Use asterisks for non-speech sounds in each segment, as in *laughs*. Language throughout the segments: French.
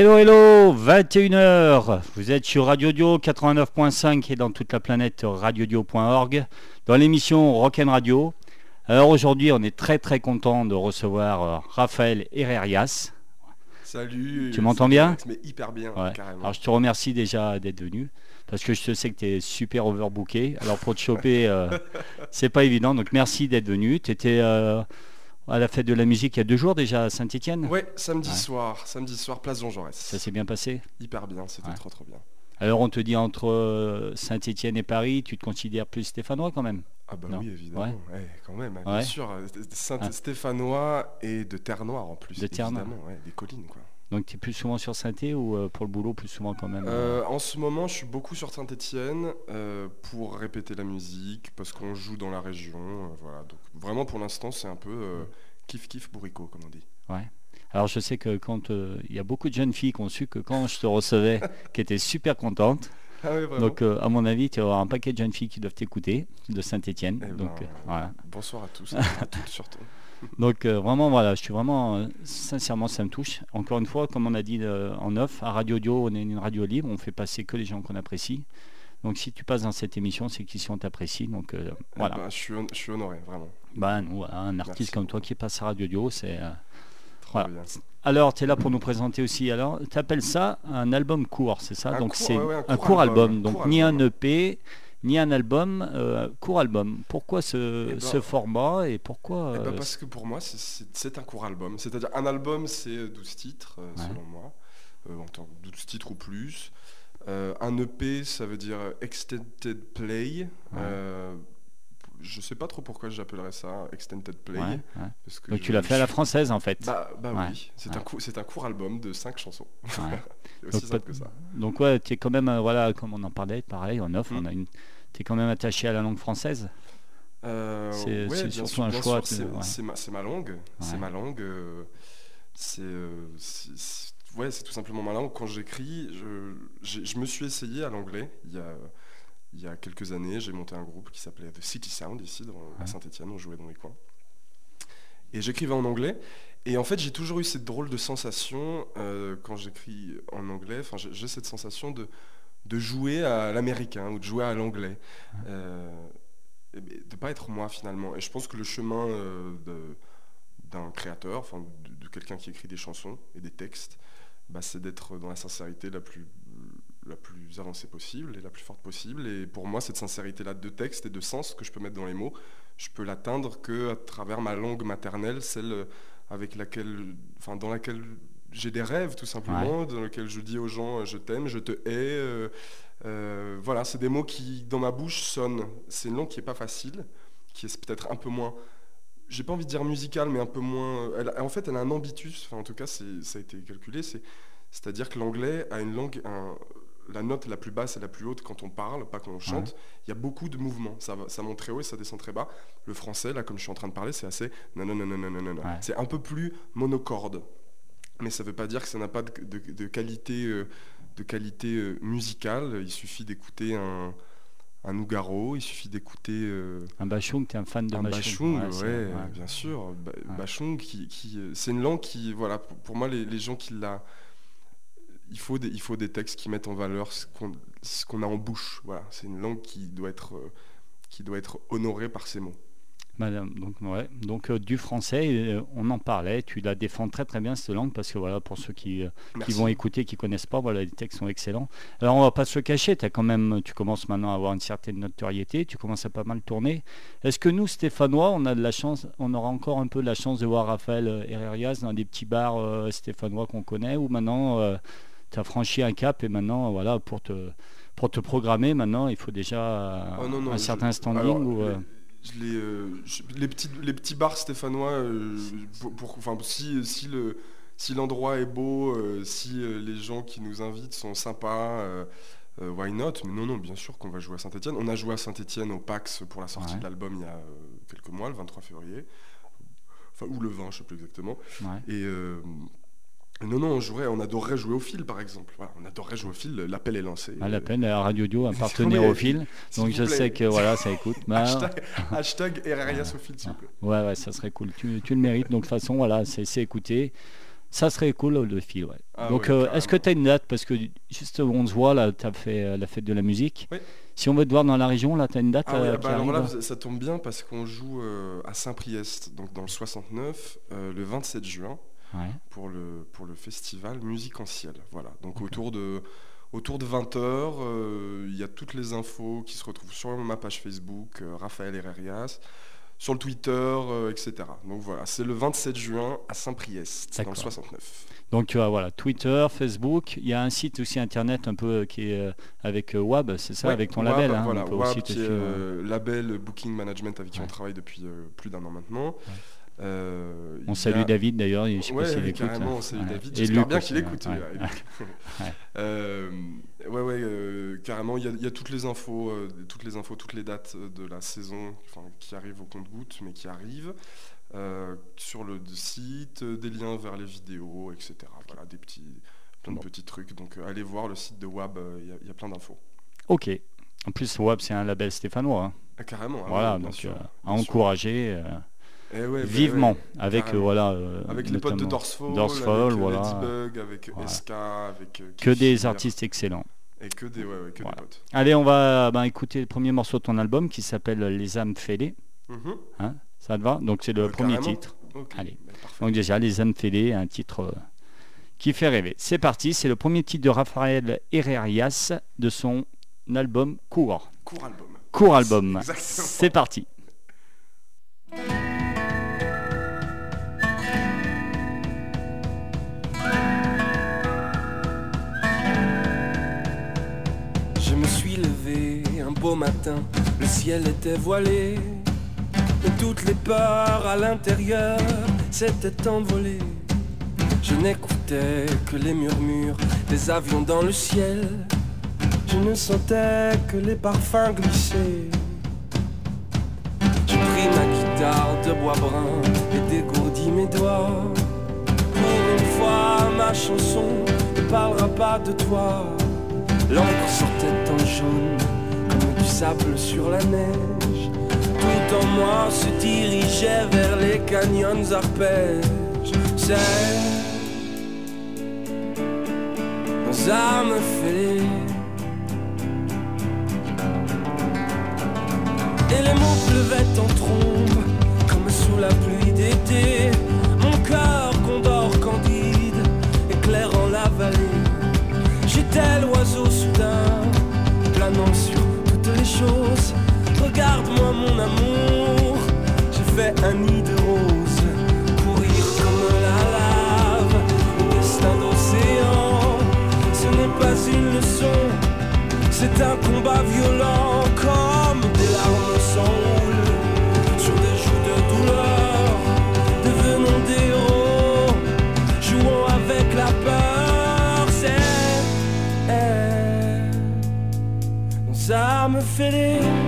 Hello, hello, 21h. Vous êtes sur Radio Dio 89.5 et dans toute la planète radiodio.org dans l'émission Rock'n Radio. Alors aujourd'hui, on est très très content de recevoir euh, Raphaël Herrerias. Salut. Tu m'entends bien? Mais hyper bien, Ouais. carrément. Alors je te remercie déjà d'être venu parce que je sais que tu es super overbooké. Alors pour te choper, euh, *laughs* c'est pas évident. Donc merci d'être venu. Tu étais à la fête de la musique il y a deux jours déjà à Saint-Etienne. Ouais, samedi Ouais. soir, samedi soir, place Jean Jaurès. Ça s'est bien passé Hyper bien, c'était Ouais. trop trop bien. Alors on te dit entre euh, Saint-Etienne et Paris, tu te considères plus stéphanois quand même? Ah bah Non. oui, évidemment. Ouais, quand même, bien sûr. euh, Saint-Stéphanois et de Terre Noire en plus. De Terre Noire. évidemment, des collines quoi. Donc tu es plus souvent sur saint ou euh, pour le boulot plus souvent quand même Euh, en ce moment, je suis beaucoup sur Saint-Étienne pour répéter la musique, parce qu'on joue dans la région. euh, voilà. Donc vraiment pour l'instant, c'est un peu euh, kiff kiff bourricot comme on dit. Alors je sais que quand euh, il y a beaucoup de jeunes filles qui ont su que quand je te recevais, *laughs* qui étaient super contentes. Ah oui. Donc euh, à mon avis, tu avoir un paquet de jeunes filles qui doivent t'écouter de Saint-Etienne. Eh Donc ben, euh, voilà. Bonsoir à tous, *laughs* à toutes surtout. Donc euh, vraiment voilà, je suis vraiment euh, sincèrement ça me touche. Encore une fois, comme on a dit euh, en off, à Radio Dio, on est une radio libre, on fait passer que les gens qu'on apprécie. Donc si tu passes dans cette émission, c'est qu'ici on t'apprécie. Donc euh, Eh voilà. ben, je, suis hon- je suis honoré, vraiment. Bah, nous, voilà, un artiste Merci. comme toi qui passe à Radio Dio, c'est. Voilà. Alors, tu es là pour nous présenter aussi. Alors, tu appelles ça un album court, c'est ça? Un Donc, c'est ouais, ouais, un un court album. album, Donc, ni un. EP, ni un album, euh, court album. Pourquoi ce, Eh ben, ce format et pourquoi Eh ben, euh, parce que pour moi, c'est- un court album. C'est-à-dire, un album, c'est euh, 12 titres, euh, Ouais. selon moi. Euh, en tant que 12 titres ou plus. Un EP, ça veut dire Extended Play. Je sais pas trop pourquoi j'appellerais ça Extended Play. ouais, ouais. Parce que Donc, je- tu l'as fait à la française en fait. Bah, bah Ouais. oui, c'est un, cou- c'est un court album de 5 chansons. *laughs* Aussi Donc, simple que ça. Donc, ouais, tu es quand même, euh, voilà, comme on en parlait, pareil, en off, Mm. on a une. Tu es quand même attaché à la langue française? Euh, C'est- surtout sûr, un choix, c'est ma, c'est ma langue. C'est ma langue. euh, c'est euh, c'est- ouais, c'est tout simplement ma langue. Quand j'écris, je, je me suis essayé à l'anglais il y a, il y a quelques années. J'ai monté un groupe qui s'appelait The City Sound ici dans, à Ouais. Saint-Etienne. On jouait dans les coins. Et j'écrivais en anglais. Et en fait, j'ai toujours eu cette drôle de sensation euh, quand j'écris en anglais. J'ai cette sensation de, de jouer à l'américain ou de jouer à l'anglais. Euh, et ben, de pas être moi finalement. Et je pense que le chemin euh, d'un créateur, enfin de, de quelqu'un qui écrit des chansons et des textes, bah, c'est d'être dans la sincérité la plus, la plus avancée possible et la plus forte possible. Et pour moi, cette sincérité-là de texte et de sens que je peux mettre dans les mots, je peux l'atteindre que à travers ma langue maternelle, celle euh, avec laquelle, enfin dans laquelle j'ai des rêves tout simplement, dans laquelle je dis aux gens euh, je t'aime, je te hais. euh, euh, voilà, c'est des mots qui, dans ma bouche, sonnent. C'est une langue qui est pas facile, qui est peut-être un peu moins, j'ai pas envie de dire musicale, mais un peu moins. elle- en fait, elle a un ambitus. Enfin, en tout cas, ça a été calculé. C'est, c'est-à-dire que l'anglais a une langue, un- la note la plus basse et la plus haute quand on parle, pas quand on chante. Il y a beaucoup de mouvements. Ça, ça monte très haut et ça descend très bas. Le français, là, comme je suis en train de parler, c'est assez. Non, non, non, non, non, non, non. Ouais. C'est un peu plus monocorde. Mais ça veut pas dire que ça n'a pas de, de- de qualité, euh, de qualité euh, musicale. Il suffit d'écouter un, un Nougaro, il suffit d'écouter euh, Un Bachung, tu es un fan de un Bachung. Bachung, Ouais, ouais, bien sûr. Ba-. Bachung, qui, qui, c'est une langue qui, voilà, pour, pour moi, les, les gens qui la, il faut des, il faut des textes qui mettent en valeur ce qu'on, ce qu'on a en bouche. Voilà, c'est une langue qui doit être, euh, qui doit être honorée par ses mots. Madame, donc ouais, donc euh, du français, euh, on en parlait, tu la défends très très bien cette langue parce que voilà pour ceux qui, euh, qui vont écouter, qui connaissent pas, voilà les textes sont excellents. Alors on va pas se le cacher, as quand même, tu commences maintenant à avoir une certaine notoriété, tu commences à pas mal tourner. Est-ce que nous Stéphanois, on a de la chance, on aura encore un peu de la chance de voir Raphaël Herrerias dans des petits bars stéphanois qu'on connaît ou maintenant tu as franchi un cap et maintenant voilà pour te pour te programmer maintenant il faut déjà non, non, un je- certain standing alors, ou euh, les, les, euh, les petits, les petits bars stéphanois, euh, pour, pour- enfin, si, si, le, si l'endroit est beau, euh, si euh, les gens qui nous invitent sont sympas, euh, why not? Mais non, non, bien sûr qu'on va jouer à Saint-Etienne. On a joué à Saint-Etienne au PAX pour la sortie Ouais. de l'album il y a quelques mois, le 23 février. Enfin, ou le 20, je sais plus exactement. ouais. Et non, non, on jouerait, on adorerait jouer au fil, par exemple. Voilà, on adorerait jouer au fil, l'appel est lancé. À la peine, à Radio Dio, un *laughs* partenaire au fil. Donc je plaît. sais que voilà, ça *laughs* écoute. Bah, Hashtag, *laughs* hashtag Herrerias au fil, s'il vous plaît. ouais, ouais, ça serait cool. Tu, tu le mérites. Donc de toute façon, voilà, c'est écouté. Ça serait cool le fil, ouais. Ah Donc, euh, est-ce que tu as une date? Parce que juste où on se voit, là, tu as fait euh, la fête de la musique. Oui. Si on veut te voir dans la région, là, tu as une date Ah euh, bah alors là, ça tombe bien parce qu'on joue euh, à Saint-Priest, donc dans le 69, euh, le 27 juin, Ouais. pour le, pour le festival Musique en Ciel. Voilà, donc autour de, autour de 20h, il y a toutes les infos qui se retrouvent sur ma page Facebook, euh, Raphaël Herrerias, sur le Twitter, euh, etc. Donc voilà, c'est le 27 juin à Saint-Priest, dans le D'accord. 69. Donc tu as voilà, Twitter, Facebook, il y a un site aussi internet un peu euh, qui est euh, avec euh, Wab, c'est ça, Ouais, avec ton Wab, label. hein, voilà, Wab, qui est euh, label Booking Management avec qui Ouais. on travaille depuis euh, plus d'un an maintenant. Euh, On il y salue a- David d'ailleurs, je sais pas Ouais, s'il écoute. carrément, hein. on salue. David. J'espère bien qu'il écoute. ouais. euh, *laughs* Ouais. Euh, ouais, ouais, euh, carrément, il y, a- il y a toutes les infos, euh, toutes les infos, toutes les dates euh, de la saison qui arrivent au compte-goutte, mais qui arrivent euh, sur le site, euh, des liens vers les vidéos, etc. Voilà, des petits, plein de Bon. petits trucs. Donc, euh, allez voir le site de Wab, euh, il y a- il y, a plein d'infos. Ok. En plus, Wab, c'est un label stéphanois. hein. Ah, carrément. ah voilà, donc sûr, euh, à encourager euh, Eh ouais, bah vivement ouais. avec euh, carrément. voilà. euh, Avec les potes de Dorsfall, Dorsfall, avec euh, voilà. Ladybug, avec Voilà. SK, avec euh, Que des artistes excellents. Et que des, que Voilà. des potes. Allez, on va ben, écouter le premier morceau de ton album qui s'appelle Les âmes fêlées. Mhm. Hein Ça te va? Donc c'est le Euh, premier carrément. titre. Allez. bah. Donc déjà, Les âmes fêlées, un titre euh, qui fait rêver. C'est parti, c'est le premier titre de Raphaël Herrerias de son album Court. Court album. Court album. C'est parti. Beau matin, le ciel était voilé, et toutes les peurs à l'intérieur s'étaient envolées. Je n'écoutais que les murmures des avions dans le ciel, je ne sentais que les parfums glisser. J'ai pris ma guitare de bois brun et dégourdi mes doigts. Pour une fois, ma chanson ne parlera pas de toi. L'encre sortait en jaune sable sur la neige. Tout en moi se dirigeait vers les canyons arpèges. C'est nos âmes fêlées. Et les mots pleuvaient en trombe comme sous la pluie d'été. Mon cœur condor candide éclairant la vallée. J'étais l'oiseau soudain, planant Regarde-moi mon amour, j'ai fait un nid de roses. Courir comme la lave, au destin d'océan. Ce n'est pas une leçon, c'est un combat violent. Nos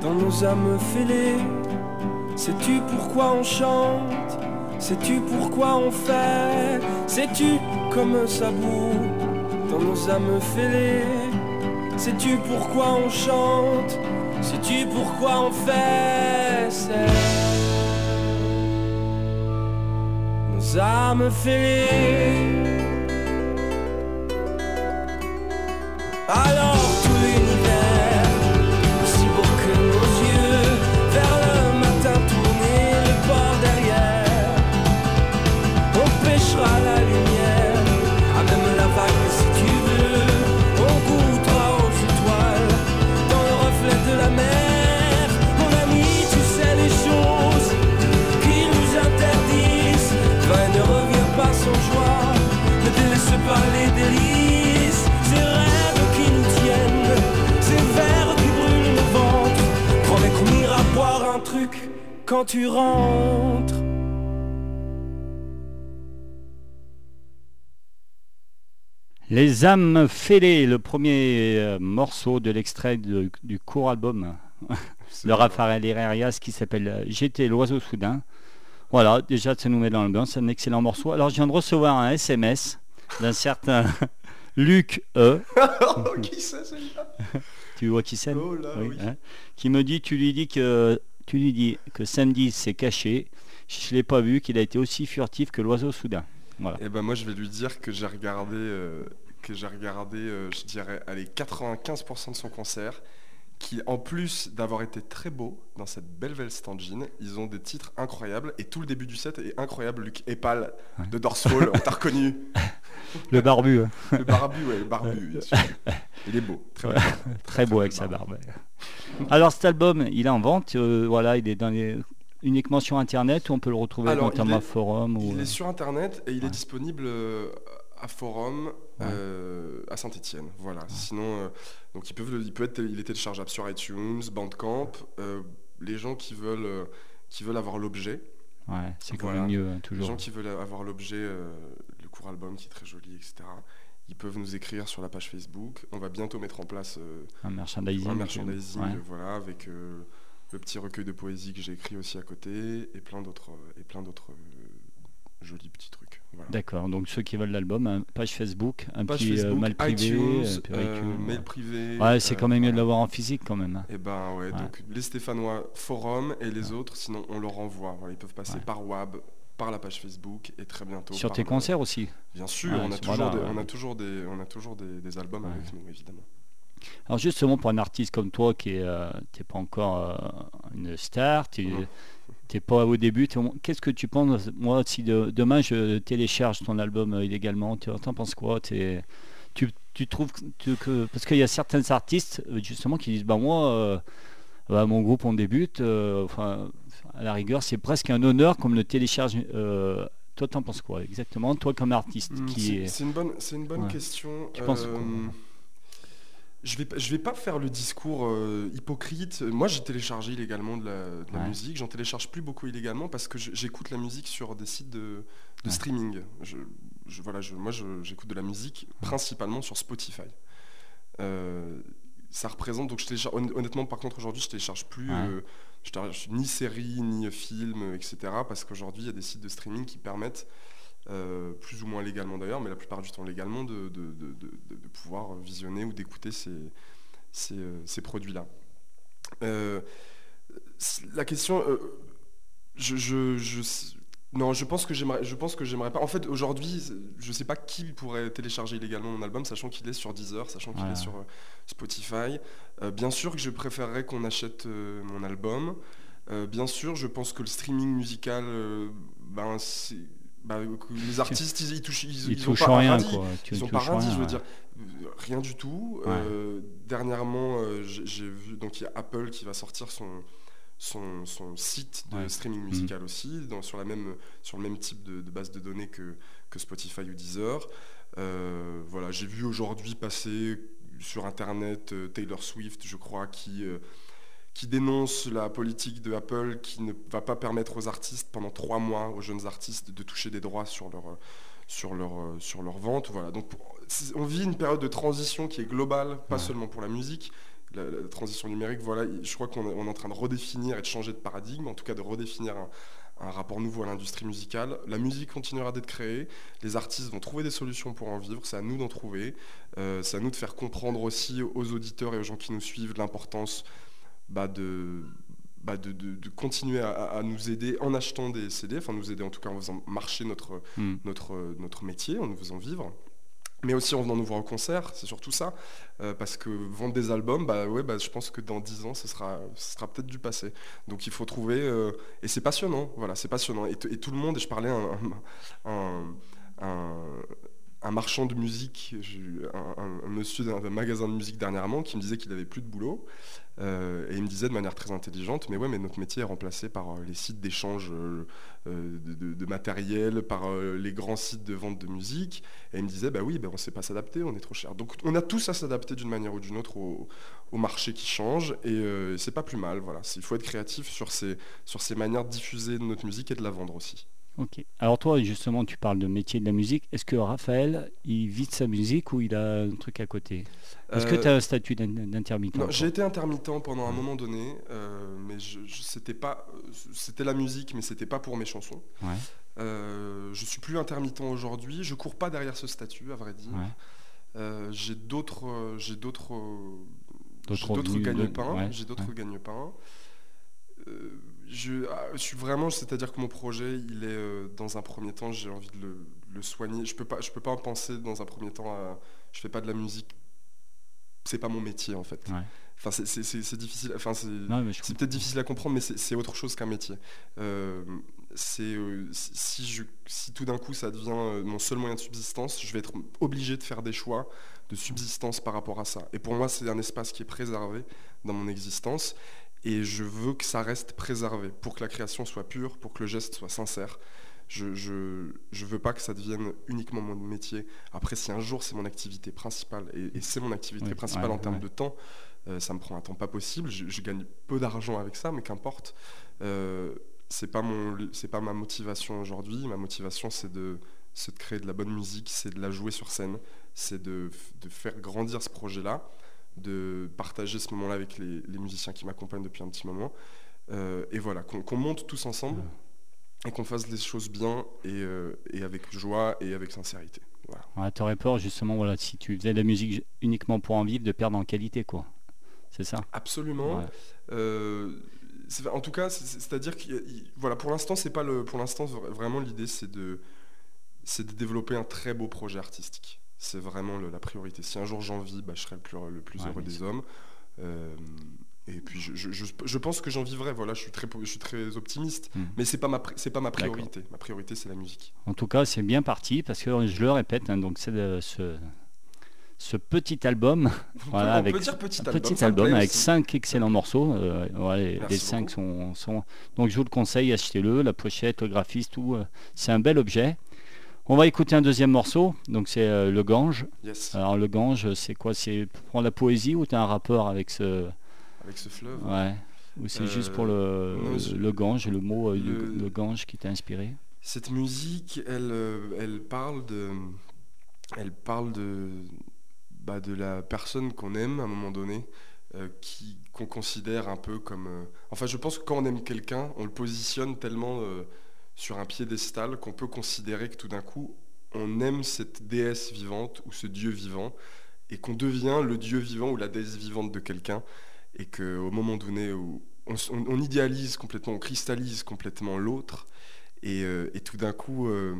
dans nos âmes fêlées. Sais-tu pourquoi on chante? Sais-tu pourquoi on fait? Sais-tu comme ça boue dans nos âmes fêlées? Sais-tu pourquoi on chante? Sais-tu pourquoi on fait? Nos âmes fêlées quand tu rentres. Les âmes fêlées, le premier euh, morceau de l'extrait de- du court album *laughs* de Raphaël Herrerias qui s'appelle euh, J'étais l'oiseau soudain. Voilà, déjà ça nous met dans l'ambiance, c'est un excellent morceau. Alors je viens de recevoir un SMS d'un certain *laughs* Luc E. *laughs* Oh, qui c'est celui-là? Tu vois qui c'est? Oh là, oui. hein, qui me dit tu lui dis que tu lui dis que samedi c'est caché. Je l'ai pas vu qu'il a été aussi furtif que l'oiseau soudain. Voilà. Et ben moi je vais lui dire que j'ai regardé, euh, que j'ai regardé, euh, je dirais, allez, 95% de son concert, qui en plus d'avoir été très beau dans cette belle veste en jean, ils ont des titres incroyables et tout le début du set est incroyable. Luc Epal Ouais. de Dorsfall, on t'a reconnu. *laughs* Le barbu, hein. Le barbu, ouais, le barbu, bien sûr. *laughs* Il est beau, très Ouais. beau. très beau très avec sa barbe. Alors cet album, il est en vente, euh, voilà, il est dans les uniquement sur internet ou on peut le retrouver Alors, notamment il est- à forum ou Il est sur internet et il Ouais. est disponible euh, à Forum Ouais. euh, à Saint-Etienne. Voilà. Sinon, euh, donc ils peuvent, le- il peut être, il est téléchargeable sur iTunes, Bandcamp. euh, les gens qui veulent, euh, qui veulent avoir l'objet, ouais, c'est quand Voilà. même mieux hein, les toujours. gens qui veulent avoir l'objet, euh, court album qui est très joli, etc. Ils peuvent nous écrire sur la page Facebook. On va bientôt mettre en place euh, Un merchandising. un merchandising, ouais. voilà, avec euh, le petit recueil de poésie que j'ai écrit aussi à côté et plein d'autres euh, et plein d'autres euh, jolis petits trucs. Voilà. D'accord, donc ceux qui veulent l'album, page Facebook, un Page petit Facebook, mail privé, iTunes, mail ouais. privé. Ouais, c'est quand même mieux de l'avoir en physique quand même. Et ben ouais, donc les Stéphanois forum et les autres, sinon on leur envoie. Voilà, ils peuvent passer par WAB, par la page Facebook et très bientôt. Sur tes le- concerts aussi. Bien sûr, on, a toujours des, on a toujours des, on a toujours des, des albums Ouais. avec nous, évidemment. Alors justement pour un artiste comme toi qui est, euh, t'es pas encore euh, une star, tu Non. t'es pas au début, qu'est-ce que tu penses Moi, si de- demain je télécharge ton album euh, illégalement, tu t'en penses quoi? T'es- tu, tu trouves que, tu- que- parce qu'il y a certains artistes euh, justement qui disent bah moi, bah, mon groupe on débute, enfin à la rigueur c'est presque un honneur comme le télécharge. euh, toi, t'en penses quoi exactement Toi comme artiste Hmm, qui c'est- est C'est une bonne, c'est une bonne Ouais. question. Tu penses quoi je vais, je vais pas faire le discours euh, hypocrite. Moi, j'ai téléchargé illégalement de la, de la Ouais. musique. J'en télécharge plus beaucoup illégalement parce que j'écoute la musique sur des sites de, de Ouais. streaming. Je, je- voilà, je, moi, j'écoute de la musique principalement sur Spotify. Euh, ça représente donc je télécharge, honn- honnêtement par contre aujourd'hui je télécharge plus Ouais. euh, je télécharge ni séries ni films etc parce qu'aujourd'hui il y a des sites de streaming qui permettent euh, plus ou moins légalement d'ailleurs, mais la plupart du temps légalement, de, de- de- pouvoir visionner ou d'écouter ces, ces, euh, ces produits-là. Euh, la question, je- non, je pense que j'aimerais, je pense que j'aimerais pas. En fait, aujourd'hui, je sais pas qui pourrait télécharger illégalement mon album, sachant qu'il est sur Deezer, sachant qu'il Ouais. est sur euh, Spotify. Euh, bien sûr que je préférerais qu'on achète euh, mon album. Bien sûr, je pense que le streaming musical, ben, c'est- bah, que les *laughs* artistes, ils, ils touchent, ils, ils ils ont touchent pas rien radis. quoi. Tu Ils ont pas rien je veux ouais. dire, rien du tout. Ouais. Dernièrement, j'ai j'ai vu, donc il y a Apple qui va sortir son, son, son site de Ouais. streaming musical aussi, dans, sur, la même, sur le même type de, de base de données que, que Spotify ou Deezer. Euh, voilà, j'ai vu aujourd'hui passer sur Internet euh, Taylor Swift, je crois, qui, euh, qui dénonce la politique de Apple qui ne va pas permettre aux artistes pendant trois mois, aux jeunes artistes, de toucher des droits sur leur, sur leur, sur leur vente. Voilà. Donc, on vit une période de transition qui est globale, pas Ouais. seulement pour la musique. La, la transition numérique, voilà, je crois qu'on est, en train de redéfinir et de changer de paradigme, en tout cas de redéfinir un, un rapport nouveau à l'industrie musicale. La musique continuera d'être créée, les artistes vont trouver des solutions pour en vivre, c'est à nous d'en trouver, Euh, c'est à nous de faire comprendre aussi aux auditeurs et aux gens qui nous suivent l'importance bah, de, bah, de, de- de continuer à, nous aider en achetant des CD, enfin nous aider en tout cas en faisant marcher notre, Hmm. notre, notre métier, en nous faisant vivre. Mais aussi en venant nous voir au concert, c'est surtout ça. Euh, parce que vendre des albums, bah ouais, bah, je pense que dans 10 ans, ce sera, ce sera peut-être du passé. Donc il faut trouver. euh, et c'est passionnant, voilà, c'est passionnant. Et, tout le monde, et je parlais à un marchand de musique, un, monsieur d'un magasin de musique dernièrement qui me disait qu'il n'avait plus de boulot. Euh, et il me disait de manière très intelligente, mais ouais, mais notre métier est remplacé par euh, les sites d'échange euh, de, matériel, par les grands sites de vente de musique. Et il me disait, bah oui, bah on ne sait pas s'adapter, on est trop cher. Donc on a tous à s'adapter d'une manière ou d'une autre au, marché qui change, et c'est pas plus mal. Voilà, il faut être créatif sur ces, sur ces manières de diffuser notre musique et de la vendre aussi. Ok. Alors toi, justement, tu parles de métier de la musique. Est-ce que Raphaël, il vit de sa musique ou il a un truc à côté? Est-ce que tu as un statut d'intermittent J'ai été intermittent pendant un moment donné, euh, mais je, c'était pas, c'était la musique, mais c'était pas pour mes chansons. Ouais. Euh, je suis plus intermittent aujourd'hui. Je cours pas derrière ce statut, à vrai dire. Euh, j'ai d'autres, j'ai d'autres, d'autres gagne-pains. J'ai d'autres gagne-pains. Ah, je, suis vraiment, c'est-à-dire que mon projet, il est euh, dans un premier temps, j'ai envie de le, soigner. Je peux pas, je peux pas en penser dans un premier temps. À, je fais pas de la musique. C'est pas mon métier en fait. Enfin, c'est difficile. Enfin, c'est peut-être difficile à comprendre, mais c'est autre chose qu'un métier. Euh, c'est euh, si, je, si tout d'un coup ça devient mon seul moyen de subsistance, je vais être obligé de faire des choix de subsistance par rapport à ça. Et pour moi, c'est un espace qui est préservé dans mon existence et je veux que ça reste préservé pour que la création soit pure, pour que le geste soit sincère. Je ne je, veux pas que ça devienne uniquement mon métier. Après, si un jour c'est mon activité principale, et, c'est mon activité principale en termes de temps, euh, ça me prend un temps pas possible. Je, gagne peu d'argent avec ça, mais qu'importe. Euh, c'est pas mon, c'est pas ma motivation aujourd'hui. Ma motivation, c'est de, de créer de la bonne musique, c'est de la jouer sur scène, c'est de, de faire grandir ce projet-là de partager ce moment-là avec les, musiciens qui m'accompagnent depuis un petit moment. Euh, et voilà, qu'on monte tous ensemble et qu'on fasse les choses bien euh, et, avec joie et avec sincérité. Voilà. tu aurais peur justement, voilà, si tu faisais de la musique uniquement pour en vivre, de perdre en qualité, quoi. C'est ça? Absolument. Euh, en tout cas, c'est-à-dire que voilà, pour l'instant, c'est pas le, pour l'instant vraiment l'idée, c'est de, c'est de développer un très beau projet artistique. C'est vraiment la priorité. Si un jour j'en vis, bah, je serai le plus, le plus heureux des hommes. Euh, et puis je, pense que j'en vivrai. Voilà, je suis très, je suis très optimiste. Hmm. Mais c'est pas ma, c'est pas ma priorité. Ma priorité, c'est la musique. En tout cas, c'est bien parti parce que je le répète. Hein, donc c'est ce, ce petit album. *laughs* voilà, avec dire petit album, petit album avec cinq excellents morceaux. Euh, les cinq sont, sont, Donc je vous le conseille, achetez-le. La pochette, le graphisme, tout. Euh, c'est un bel objet. On va écouter un deuxième morceau, donc c'est euh, Le Gange. Alors Le Gange, c'est quoi? C'est pour la poésie ou tu as un rapport avec ce... Avec ce fleuve. Ouais. Ou c'est juste pour le, euh, le Gange, le mot euh, le, Gange qui t'a inspiré? Cette musique, elle, elle parle de... Elle parle de, bah, de la personne qu'on aime à un moment donné, qui qu'on considère un peu comme... enfin, je pense que quand on aime quelqu'un, on le positionne tellement sur un piédestal qu'on peut considérer que tout d'un coup, on aime cette déesse vivante ou ce dieu vivant, et qu'on devient le dieu vivant ou la déesse vivante de quelqu'un, et qu'au moment donné où on, idéalise complètement, on cristallise complètement l'autre, et, euh, tout d'un coup, euh,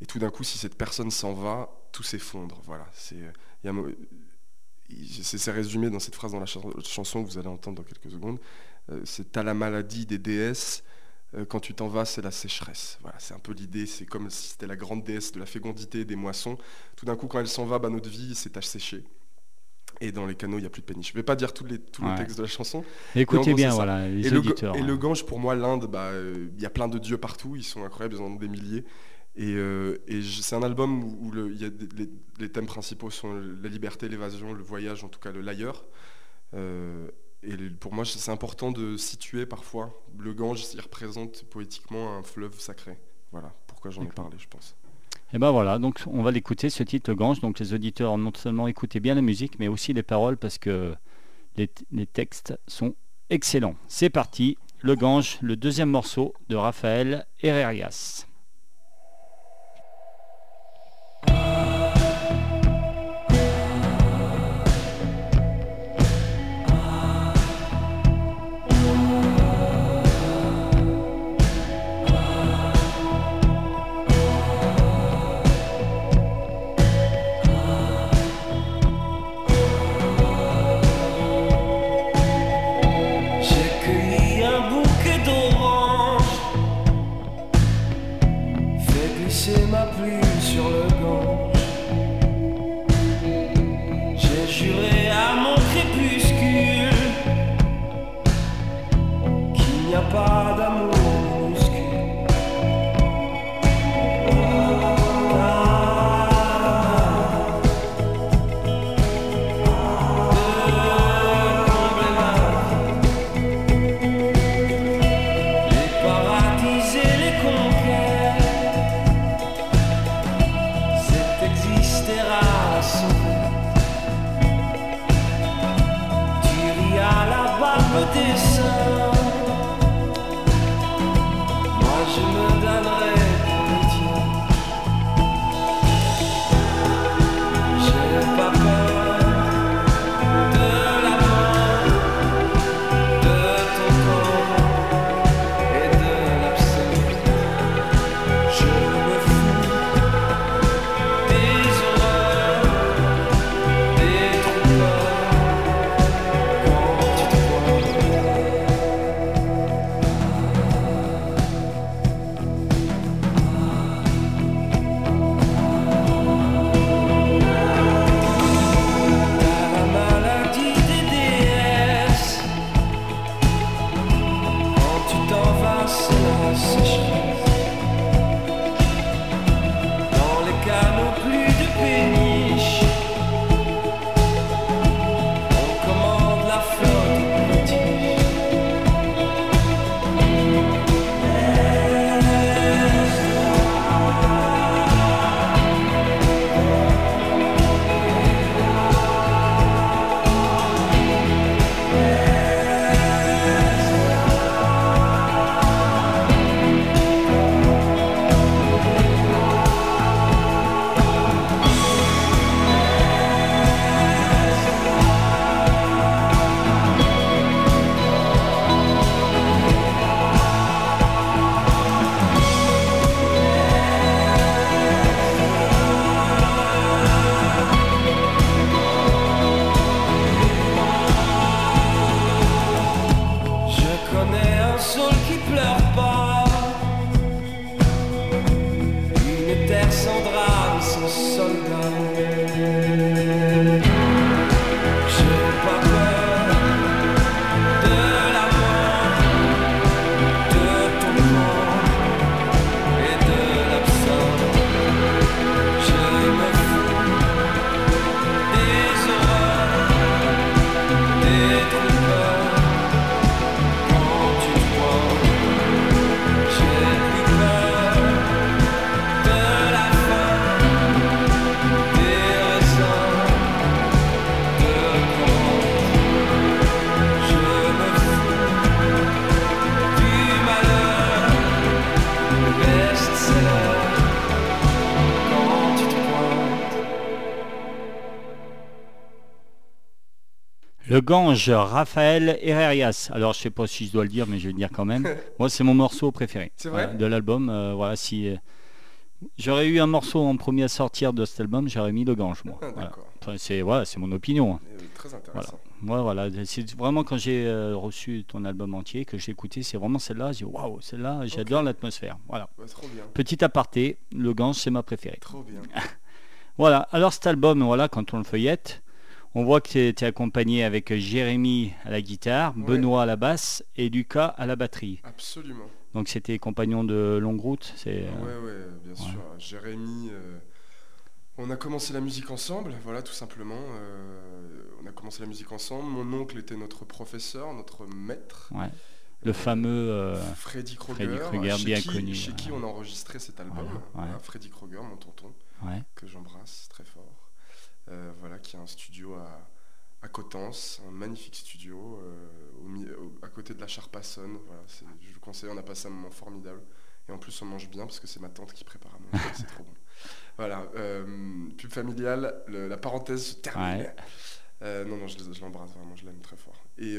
et tout d'un coup, si cette personne s'en va, tout s'effondre. Voilà, c'est c'est résumé dans cette phrase dans la chanson que vous allez entendre dans quelques secondes. Euh, c'est à la maladie des déesses quand tu t'en vas, c'est la sécheresse. Voilà, c'est un peu l'idée, c'est comme si c'était la grande déesse de la fécondité des moissons. Tout d'un coup, quand elle s'en va, bah, notre vie s'est séchée. Et dans les canaux, il n'y a plus de péniche. Je ne vais pas dire tous les, tous les textes de la chanson. Écoutez bien, voilà, les et auditeurs. Le, et le Gange, pour moi, l'Inde, bah, euh, il y a plein de dieux partout, ils sont incroyables, ils en ont des milliers. Et, euh, c'est un album où, le, y a les, thèmes principaux sont la liberté, l'évasion, le voyage, en tout cas le l'ailleurs. Et pour moi, c'est important de situer parfois. Le Gange, il représente poétiquement un fleuve sacré. Voilà pourquoi j'en ai parlé, je pense. Et ben voilà, donc on va l'écouter, ce titre Gange. Donc les auditeurs, non seulement écoutez bien la musique, mais aussi les paroles, parce que les, les textes sont excellents. C'est parti, Le Gange, le deuxième morceau de Raphaël Herrerias. Le Gange, Raphaël Herrerias. Alors, je sais pas si je dois le dire, mais je vais le dire quand même. *laughs* Moi, c'est mon morceau préféré Voilà, de l'album. Euh, voilà, si euh, j'aurais eu un morceau en premier à sortir de cet album, j'aurais mis Le Gange, moi. Ah, *laughs* Voilà. D'accord. Enfin, c'est voilà, c'est mon opinion. hein. Euh, Très intéressant. Moi, voilà, c'est vraiment quand j'ai euh, reçu ton album entier que j'ai écouté, c'est vraiment celle-là. J'ai waouh, celle-là, j'adore l'atmosphère. Voilà. Trop bien. Petit aparté, Le Gange, c'est ma préférée. Trop bien. *laughs* Voilà, alors cet album, voilà, quand on le feuillette, on voit que tu es, accompagné avec Jérémy à la guitare, Ouais. Benoît à la basse et Lucas à la batterie. Absolument. Donc c'était compagnon de longue route. C'est, euh, Ouais, ouais, bien sûr. Jérémy, euh, on a commencé la musique ensemble, voilà, tout simplement. Euh, on a commencé la musique ensemble. Mon oncle était notre professeur, notre maître. ouais. Le fameux. euh, Freddy Krueger, Freddy Krueger, chez bien qui, connu, chez qui on a enregistré cet album. Freddy Krueger, mon tonton, que j'embrasse très fort. Euh, voilà, qui a un studio à, à Coutances, un magnifique studio euh, au mi- au- à côté de la Charpassonne. Voilà, je vous conseille, on a passé un moment formidable. Et en plus, on mange bien parce que c'est ma tante qui prépare à manger, *laughs* c'est trop bon. Voilà, euh, pub familiale, le- la parenthèse se termine. Ouais. Euh, non, non, je, l'embrasse vraiment, je l'aime très fort. Et,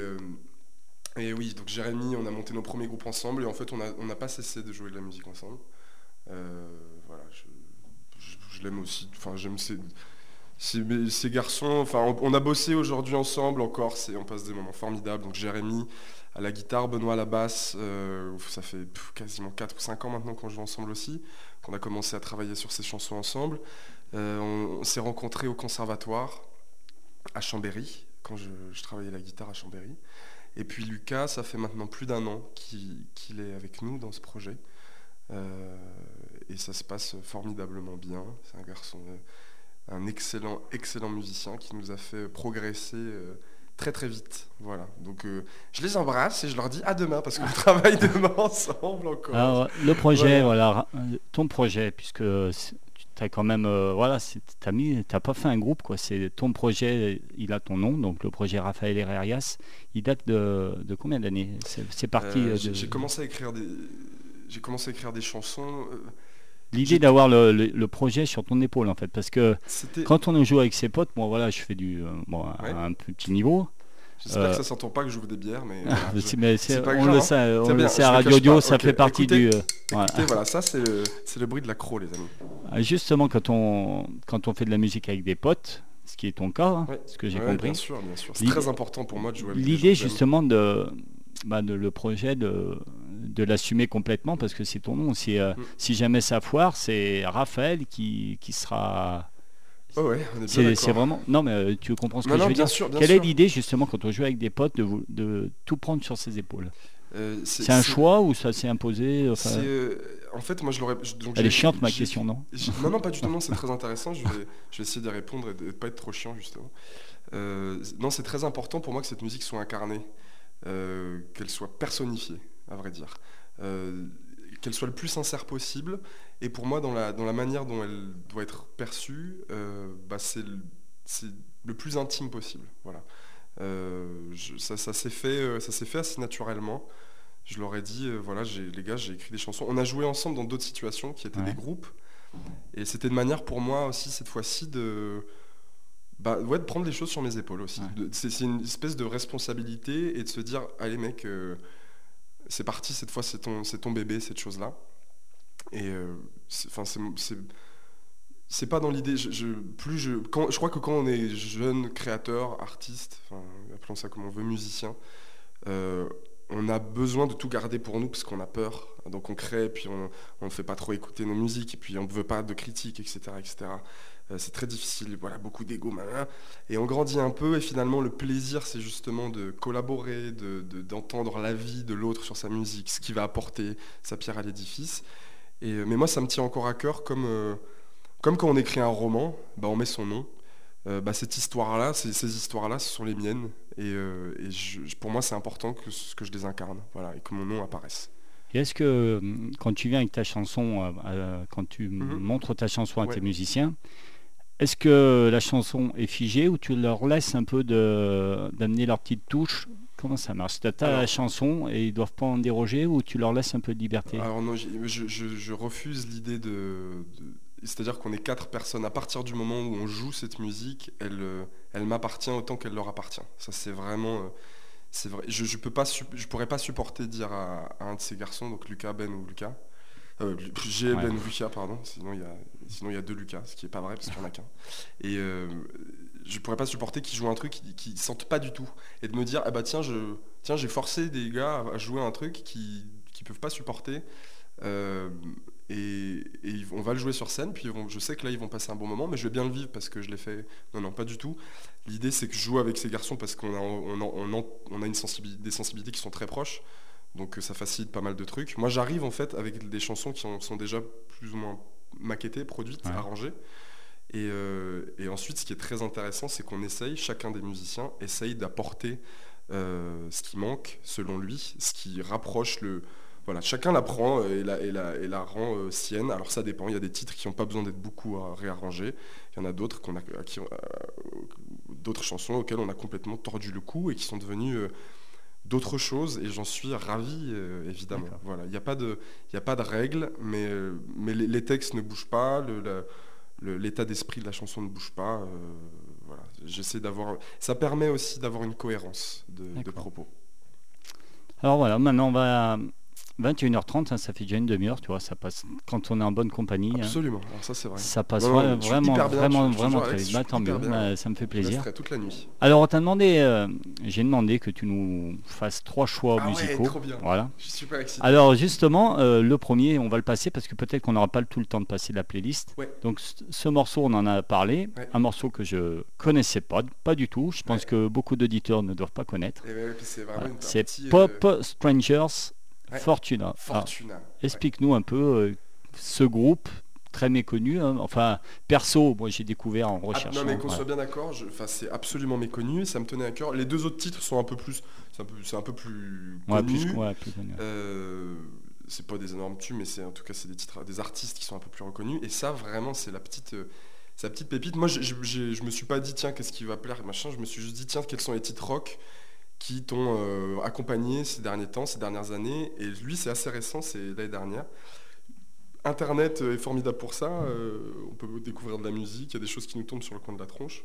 et oui, donc Jérémy, on a monté nos premiers groupes ensemble et en fait, on n'a on pas cessé de jouer de la musique ensemble. Voilà, je, je- je l'aime aussi. Enfin, j'aime ces, ces, garçons. Enfin, on, a bossé aujourd'hui ensemble encore. On passe des moments formidables. Donc Jérémy à la guitare, Benoît à la basse. euh, ça fait quasiment 4 ou 5 ans maintenant qu'on joue ensemble aussi. Qu'on a commencé à travailler sur ces chansons ensemble. Euh, on s'est rencontrés au conservatoire à Chambéry, quand je, travaillais la guitare à Chambéry. Et puis Lucas, ça fait maintenant plus d'un an qu'il est avec nous dans ce projet. Euh, et ça se passe formidablement bien. C'est un garçon, un excellent, excellent musicien qui nous a fait progresser euh, très très vite. Voilà. Donc euh, je les embrasse et je leur dis à demain parce qu'on *laughs* travaille demain *laughs* ensemble encore. Alors, le projet, Voilà. ton projet, puisque tu as quand même, euh, voilà, t'as mis, t'as pas fait un groupe quoi. C'est ton projet, il a ton nom, donc le projet Raphaël Herrerias. Il date de, de combien d'années? C'est parti. Euh, j'ai de- j'ai commencé à écrire des, j'ai commencé à écrire des chansons. Euh, L'idée d'avoir le, le- le projet sur ton épaule en fait, parce que quand on joue avec ses potes, moi voilà, je fais du, euh, bon, à un petit niveau. J'espère euh, que ça s'entend pas que j'ouvre des bières, mais. *laughs* voilà, je- C'est- mais pas on le hein. sait, on le sait je à Radio Audio, ça fait partie écoutez, du. euh, voilà. Écoutez, voilà, ça c'est le, le bruit de l'accro, les amis. Ah, Justement, quand on, quand on fait de la musique avec des potes, ce qui est ton cas, hein, Ouais. ce que j'ai Ouais, compris, Bien sûr, bien sûr. C'est très important pour moi de jouer avec des l'idée justement de, bah, de le projet de, de l'assumer complètement parce que c'est ton nom. Si, euh, Mm. si jamais ça foire, c'est Raphaël qui, qui sera. Oh ouais, on est C'est vraiment. Non, mais euh, tu comprends ce que non, je veux bien dire. sûr, bien Quelle sûr. est l'idée justement quand on joue avec des potes de, vous- de tout prendre sur ses épaules Euh, C'est un choix ou ça s'est imposé enfin, En fait, moi je l'aurais. donc Elle est chiante ma question, non Non, non, pas du tout, non, c'est *laughs* très intéressant. Je vais, je vais essayer d'y répondre et de ne pas être trop chiant, justement. Non, c'est très important pour moi que cette musique soit incarnée, euh, qu'elle soit personnifiée, à vrai dire. Euh, qu'elle soit le plus sincère possible. Et pour moi, dans la, dans la manière dont elle doit être perçue, euh, bah, c'est le, plus intime possible. Voilà. Je- ça ça s'est fait, ça s'est fait assez naturellement. Je leur ai dit, euh, voilà, les gars, j'ai écrit des chansons. On a joué ensemble dans d'autres situations qui étaient Ouais. des groupes. Et c'était une manière pour moi aussi, cette fois-ci, de, bah, ouais, de prendre les choses sur mes épaules aussi. Ouais. C'est c'est une espèce de responsabilité et de se dire, allez mec, euh, c'est parti, cette fois c'est ton, c'est ton bébé, cette chose-là. Et euh, c'est- enfin, c'est- c'est c'est pas dans l'idée. Je, je- plus je, quand, je crois que quand on est jeune créateur, artiste, enfin, appelons ça comme on veut, musicien, euh, on a besoin de tout garder pour nous parce qu'on a peur. Donc on crée, puis on ne fait pas trop écouter nos musiques, et puis on ne veut pas de critiques, etc. etc. Euh, c'est très difficile, voilà, beaucoup d'ego, et on grandit un peu, et finalement le plaisir, c'est justement de collaborer, de- de- d'entendre la vie de l'autre sur sa musique, ce qui va apporter sa pierre à l'édifice. Et, euh, mais moi, ça me tient encore à cœur, comme, euh, comme quand on écrit un roman, bah, on met son nom. Euh, bah, cette histoire-là, ces, ces histoires-là, ce sont les miennes. Et, euh, et je- je- pour moi, c'est important que, que je les incarne, voilà, et que mon nom apparaisse. Est-ce que quand tu viens avec ta chanson, euh, quand tu Mhm. montres ta chanson à Ouais. tes musiciens, est-ce que la chanson est figée ou tu leur laisses un peu de- d'amener leur petite touche? Comment ça marche? Tu as la Alors- chanson et ils doivent pas en déroger ou tu leur laisses un peu de liberté? Alors non, je, je- je refuse l'idée de... de- C'est-à-dire qu'on est quatre personnes. À partir du moment où on joue cette musique, elle, euh, elle m'appartient autant qu'elle leur appartient. Ça, c'est vraiment... euh, C'est vrai. Je, je peux pas, sup- je pourrais pas supporter de dire à, à un de ces garçons, donc Lucas, Ben ou Lucas, euh, j'ai Ouais. Ben ou Lucas, pardon, sinon il y a, sinon il y a deux Lucas, ce qui est pas vrai parce qu'il n'y en a qu'un. Et euh, je pourrais pas supporter qu'ils jouent un truc qu'ils qui sentent pas du tout. Et de me dire, ah bah tiens, je, tiens, j'ai forcé des gars à, jouer un truc qui, qui peuvent pas supporter. Euh, et, et on va le jouer sur scène, puis je sais que là ils vont passer un bon moment, mais je vais bien le vivre parce que je l'ai fait. Non, non, pas du tout. L'idée c'est que je joue avec ces garçons parce qu'on a, a, on a- une des sensibilités qui sont très proches, donc ça facilite pas mal de trucs. Moi j'arrive en fait avec des chansons qui sont déjà plus ou moins Ouais. arrangées. Et, euh, et ensuite, ce qui est très intéressant, c'est qu'on essaye, chacun des musiciens essaye d'apporter euh, ce qui manque selon lui, ce qui rapproche le. Voilà, chacun la prend et la, et la, et la rend euh, sienne. Alors ça dépend, il y a des titres qui n'ont pas besoin d'être beaucoup à réarranger. Il y en a d'autres qu'on a, d'autres chansons auxquelles on a complètement tordu le cou et qui sont devenues d'autres choses. Et j'en suis ravi, euh, évidemment. Voilà, il n'y a pas de, il a pas de règles, mais, euh, mais les, les textes ne bougent pas, le- l'état d'esprit de la chanson ne bouge pas. euh, voilà, j'essaie d'avoir. Ça permet aussi d'avoir une cohérence de, de propos. Alors voilà, maintenant on va 21h30, hein, ça fait déjà une demi-heure, tu vois, ça passe quand on est en bonne compagnie. hein, Absolument. Alors ça c'est vrai. ça passe Non, non, vraiment, bien, vraiment, vraiment très vite. Bah, tant mieux, bah, ça me fait plaisir. toute la nuit. Alors on t'a demandé, euh, j'ai demandé que tu nous fasses trois choix Ah ouais, musicaux. trop bien. Voilà. Je suis super excité. Alors justement, euh, le premier, on va le passer parce que peut-être qu'on n'aura pas tout le temps de passer la playlist. Ouais. Donc ce morceau, on en a parlé, Ouais. un morceau que je connaissais pas, pas du tout. Je pense Ouais. que beaucoup d'auditeurs ne doivent pas connaître. Et ouais, puis c'est Voilà. euh, Pop Strangers Ouais. Fortuna. Fortuna. Explique-nous un peu euh, ce groupe très méconnu. hein. Enfin, perso, moi j'ai découvert en Ah, recherche. non mais qu'on soit bien d'accord, je- enfin, c'est absolument méconnu et ça me tenait à cœur. Les deux autres titres sont un peu plus, c'est un peu, c'est un peu plus Ouais, plus, ouais, plus connu. Euh, c'est pas des énormes tubes, mais c'est en tout cas c'est des titres, des artistes qui sont un peu plus reconnus. Et ça, vraiment, c'est la petite, euh, sa petite pépite. Moi, je, je, je- je me suis pas dit tiens, qu'est-ce qui va plaire, machin. Je me suis juste dit tiens, quels sont les titres rock qui t'ont euh, accompagné ces derniers temps, ces dernières années. Et lui, c'est assez récent, c'est l'année dernière. Internet est formidable pour ça. euh, on peut découvrir de la musique, il y a des choses qui nous tombent sur le coin de la tronche.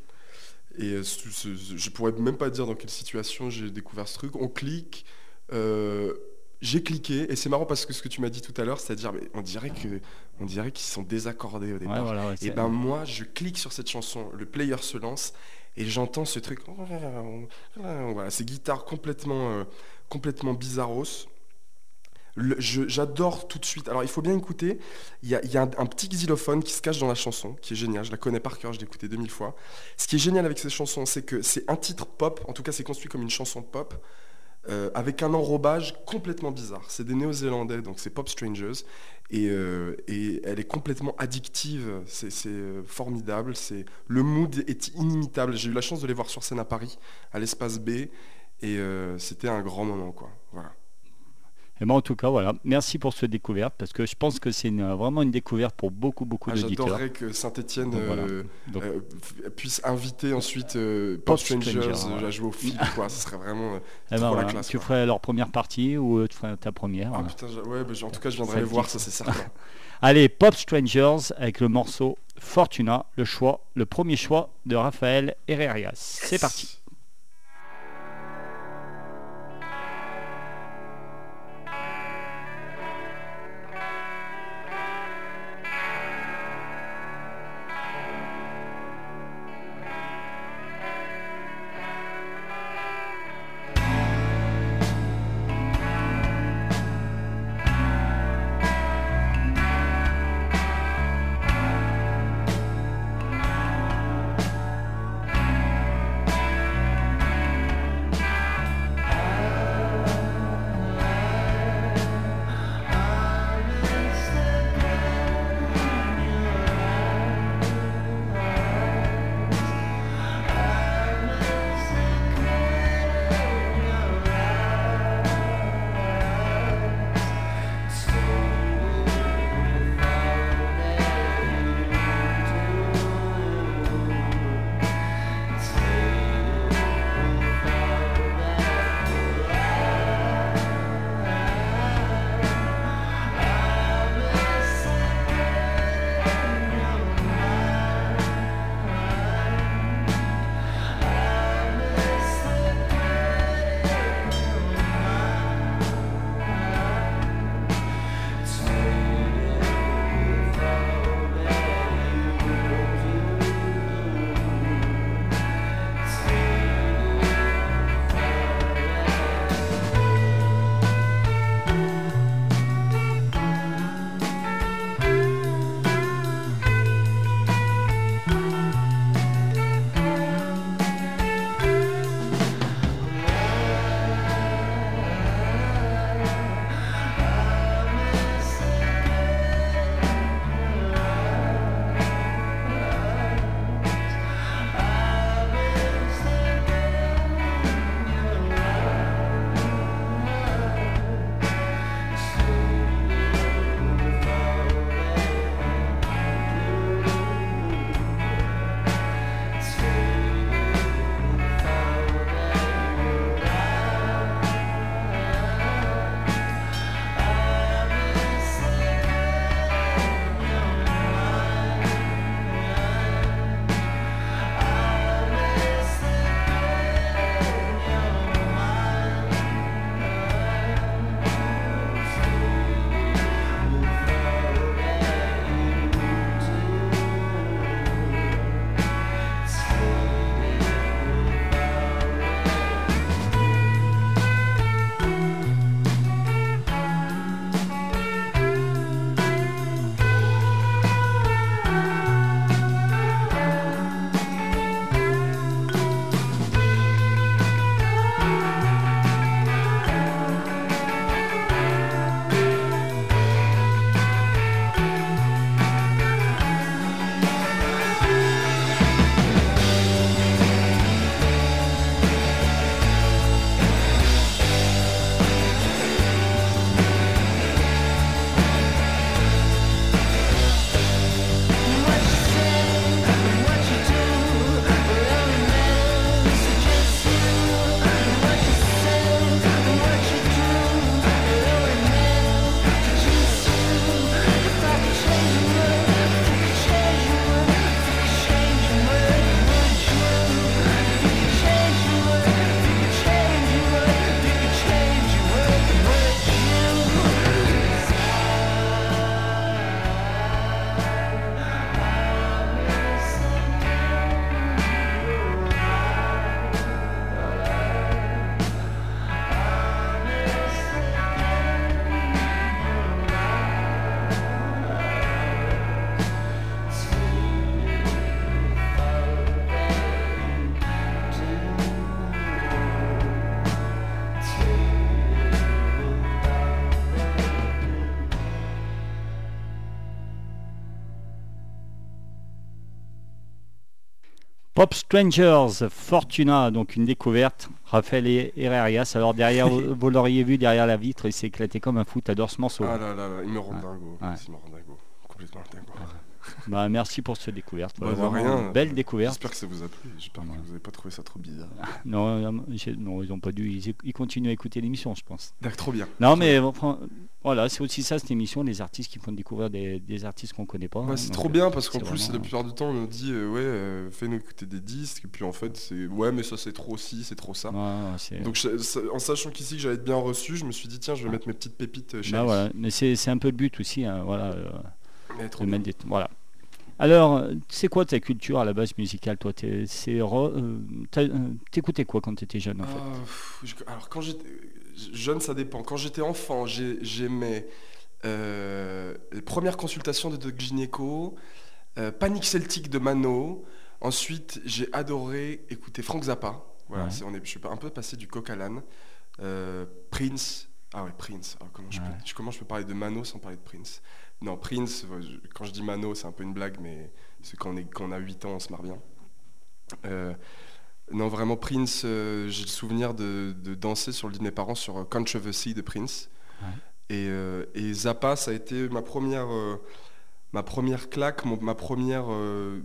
Et euh, ce- ce- je pourrais même pas dire dans quelle situation j'ai découvert ce truc. On clique, euh, j'ai cliqué, et c'est marrant parce que ce que tu m'as dit tout à l'heure, c'est-à-dire, mais on dirait que, on dirait qu'ils sont désaccordés au Ouais, départ. voilà, ouais, et ben moi, je clique sur cette chanson, le player se lance, et j'entends ce truc, voilà, ces guitares complètement, euh, complètement bizarros. J'adore tout de suite. Alors il faut bien écouter. Il y a, un, petit xylophone qui se cache dans la chanson, qui est génial. Je la connais par cœur, je l'ai écouté 2000 fois. Ce qui est génial avec ces chansons, c'est que c'est un titre pop. En tout cas, c'est construit comme une chanson pop. Euh, avec un enrobage complètement bizarre. C'est des néo-zélandais, donc c'est Pop Strangers, et, euh, elle est complètement addictive, c'est euh, formidable, c'est le mood est inimitable. J'ai eu la chance de les voir sur scène à Paris, à l'espace B, et c'était un grand moment, quoi. Voilà. Et ben, en tout cas, voilà. Merci pour cette découverte parce que je pense que c'est vraiment une découverte pour beaucoup, beaucoup Ah, d'auditeurs. J'adorerais que Saint-Etienne voilà. Donc, puisse inviter ensuite euh, Pop Strangers euh, à jouer au film, quoi. Ce serait vraiment euh, eh ben, la classe. tu quoi. ferais leur première partie ou euh, tu ferais ta première. Ah putain, ouais, bah, en tout cas, je viendrai les le voir, ça c'est *laughs* certain. Allez, Pop Strangers avec le morceau Fortuna, le choix, le premier choix de Raphaël Herrerias. C'est parti. Pop Strangers, Fortuna, donc une découverte. Raphaël Herrerias. Alors derrière, *laughs* vous, l'auriez vu derrière la vitre, il s'est éclaté comme un fou. T'adores ce morceau. Ah là là, là, il me rend dingo. Ouais. Il me rend dingo. Complètement dingo. Bah, merci pour cette découverte. Bah, rien. une Belle découverte. J'espère que ça vous a plu. J'espère que vous n'avez pas trouvé ça trop bizarre. *laughs* Non, non, ils n'ont pas dû. Ils, ils continuent à écouter l'émission, je pense. D'accord, trop bien. Non, mais voilà, c'est aussi ça cette émission, les artistes qui font découvrir des, des artistes qu'on connaît pas. Ouais, c'est Donc, trop bien parce qu'en c'est plus, la plupart du temps, on nous dit euh, ouais, euh, fais-nous écouter des disques. Et puis en fait, c'est ouais, mais ça c'est trop ci, c'est trop ça. ouais, c'est- Donc je- ça- en sachant qu'ici que j'allais être bien reçu, je me suis dit tiens, je vais mettre mes petites pépites euh, chez Bah, voilà. Mais c'est c'est un peu le but aussi, hein, voilà, euh, de mettre des- voilà. Alors, c'est quoi ta culture à la base musicale, toi? Euh, euh, T'écoutais quoi quand tu étais jeune, en fait? Ah, je- alors quand j'étais jeune, ça dépend. Quand j'étais enfant, j'ai- j'aimais euh, les premières consultations de Doc Gineco, euh, Panic Celtic de Mano. Ensuite, j'ai adoré écouter Frank Zappa. Voilà, Ouais. on est, je suis un peu passé du coq à l'âne. Prince. Ah ouais, Prince. Comment, je Ouais. peux, je- comment je peux parler de Mano sans parler de Prince? Non, Prince, quand je dis Mano, c'est un peu une blague, mais c'est quand on, est, quand on a 8 ans, on se marre bien. Euh, non, vraiment, Prince, euh, j'ai le souvenir de, de danser sur le lit de mes parents sur euh, Controversy de Prince. Ouais. Et, euh, et Zappa, ça a été ma première, ma première claque, mon- ma, première,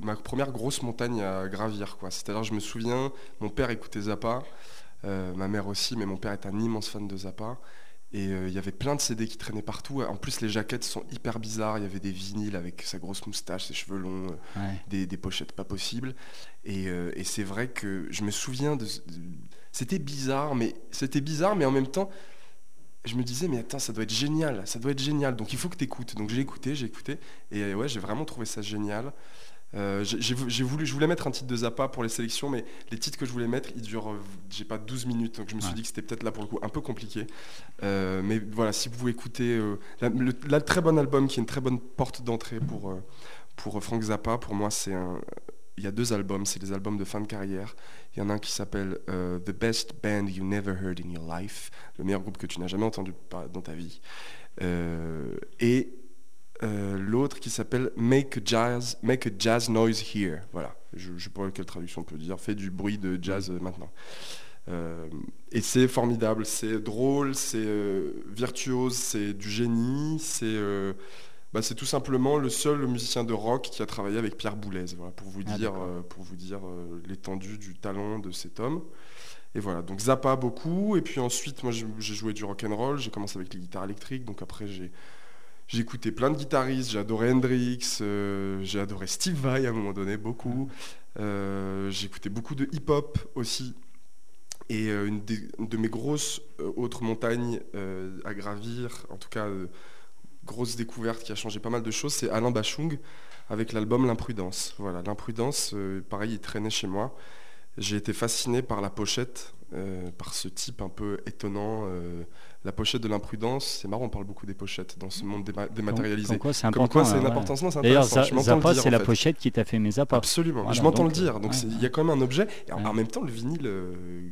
ma première grosse montagne à gravir. C'est-à-dire, je me souviens, mon père écoutait Zappa, ma mère aussi, mais mon père est un immense fan de Zappa. Et euh, il y avait plein de CD qui traînaient partout. En plus, les jaquettes sont hyper bizarres. Il y avait des vinyles avec sa grosse moustache, ses cheveux longs, euh, Ouais. des, des pochettes pas possibles. Et, euh, et c'est vrai que je me souviens de. c'était bizarre, mais c'était bizarre, mais en même temps, je me disais, mais attends, ça doit être génial, ça doit être génial. Donc il faut que tu écoutes. Donc j'ai écouté, j'ai écouté, et ouais, j'ai vraiment trouvé ça génial. Euh, j'ai- j'ai vou- j'ai voulu, je voulais mettre un titre de Zappa pour les sélections, mais les titres que je voulais mettre, ils durent, euh, j'ai pas 12 minutes, donc je me suis dit que c'était peut-être là pour le coup un peu compliqué. Euh, mais voilà, si vous écoutez euh, la- le la très bon album, qui est une très bonne porte d'entrée pour, pour Frank Zappa, pour moi, c'est un. Il y a deux albums, c'est des albums de fin de carrière. Il y en a un qui s'appelle The Best Band You Never Heard in Your Life, le meilleur groupe que tu n'as jamais entendu dans ta vie. Et euh, l'autre qui s'appelle Make a Jazz, Make a Jazz Noise Here. Voilà, je ne sais pas quelle traduction on peut dire. Fais du bruit de jazz euh, maintenant. Euh, et c'est formidable, c'est drôle, c'est euh, virtuose, c'est du génie, c'est bah, c'est tout simplement le seul musicien de rock qui a travaillé avec Pierre Boulez, voilà, pour vous Ah, dire, pour vous dire l'étendue du talent de cet homme. Et voilà, donc Zappa beaucoup, et puis ensuite moi j'ai j'ai joué du rock and roll, j'ai commencé avec les guitares électriques, donc après j'ai écouté plein de guitaristes, adoré Hendrix, euh, j'ai adoré Steve Vai à un moment donné, beaucoup. Euh, écouté beaucoup de hip-hop aussi. Et euh, une, de mes grosses autres montagnes à gravir, en tout cas grosse découverte qui a changé pas mal de choses, c'est Alain Bachung avec l'album L'Imprudence. Voilà, L'Imprudence, pareil, il traînait chez moi. J'ai été fasciné par la pochette, euh, par ce type un peu étonnant. euh, la pochette de l'imprudence, c'est marrant, on parle beaucoup des pochettes dans ce monde déma- Comme, dématérialisé. comme quoi, c'est Comme important. quoi, c'est hein, une ouais. importance. Non, c'est D'ailleurs, Zappa, c'est la fait. pochette qui t'a fait mes Zappa. Absolument, Voilà, je m'entends le donc, dire. Donc ouais, c'est- il ouais. y a quand même un objet. Et en, Ouais. en même temps, le vinyle euh,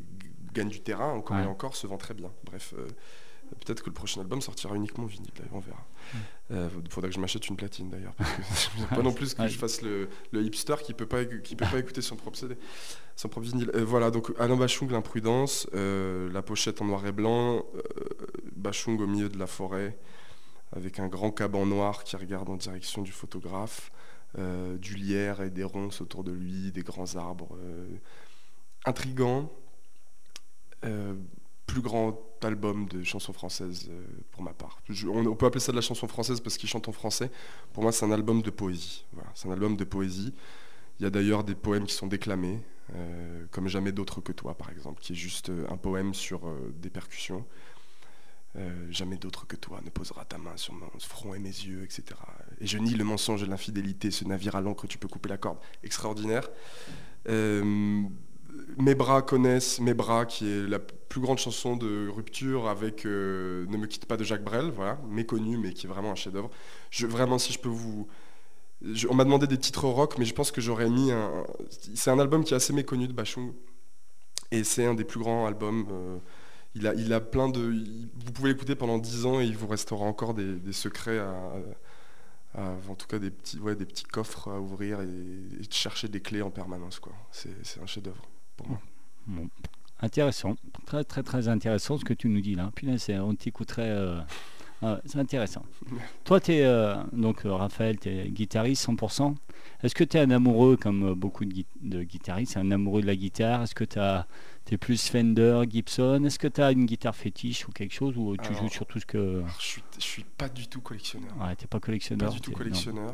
gagne du terrain encore et Ouais. encore, se vend très bien. Bref, euh, peut-être que le prochain album sortira uniquement vinyle. d'ailleurs, on verra. Mm. Euh, faudra que je m'achète une platine d'ailleurs. Parce que *laughs* je veux pas non plus que Ouais. je fasse le, le hipster qui peut pas qui peut pas écouter son propre CD, son propre vinyle. Euh, voilà, donc Alain Bachung, l'imprudence, euh, la pochette en noir et blanc, Bachung au milieu de la forêt avec un grand caban noir qui regarde en direction du photographe, du lierre et des ronces autour de lui, des grands arbres. intrigant, euh, plus grand album de chansons françaises euh, pour ma part. Je- on, peut appeler ça de la chanson française parce qu'il chante en français. Pour moi, c'est un album de poésie. C'est un album de poésie. Il y a d'ailleurs des poèmes qui sont déclamés, euh, comme Jamais d'autre que toi, par exemple, qui est juste euh, un poème sur des percussions. Jamais d'autre que toi ne posera ta main sur mon front et mes yeux, etc. Et je nie le mensonge et l'infidélité, ce navire à l'encre, tu peux couper la corde. Extraordinaire. Mes bras connaissent Mes bras, qui est la plus grande chanson de rupture avec euh, Ne me quitte pas de Jacques Brel, voilà, méconnu, mais qui est vraiment un chef-d'œuvre. Vraiment, si je peux vous. on m'a demandé des titres rock, mais je pense que j'aurais mis un. C'est un album qui est assez méconnu de Bachung. Et c'est un des plus grands albums. euh, il, a, il a plein de. vous pouvez l'écouter pendant 10 ans et il vous restera encore des, secrets à, en tout cas des petits, ouais, des petits coffres à ouvrir et, et chercher des clés en permanence. c'est un chef-d'œuvre pour moi. Bon. Intéressant, très très très intéressant ce que tu nous dis là. Punaise, c'est- on t'écouterait. euh, ah, c'est intéressant. Toi, tu es donc euh, Raphaël, tu es guitariste 100%. Est-ce que tu es un amoureux, comme euh, beaucoup de, gui- de guitaristes, un amoureux de la guitare? Est-ce que tu es plus Fender, Gibson? Est-ce que tu as une guitare fétiche ou quelque chose Ou tu Alors, joues sur tout ce que. Je, suis, je suis pas du tout collectionneur. Ouais, t'es pas collectionneur. Pas du tout t'es- non.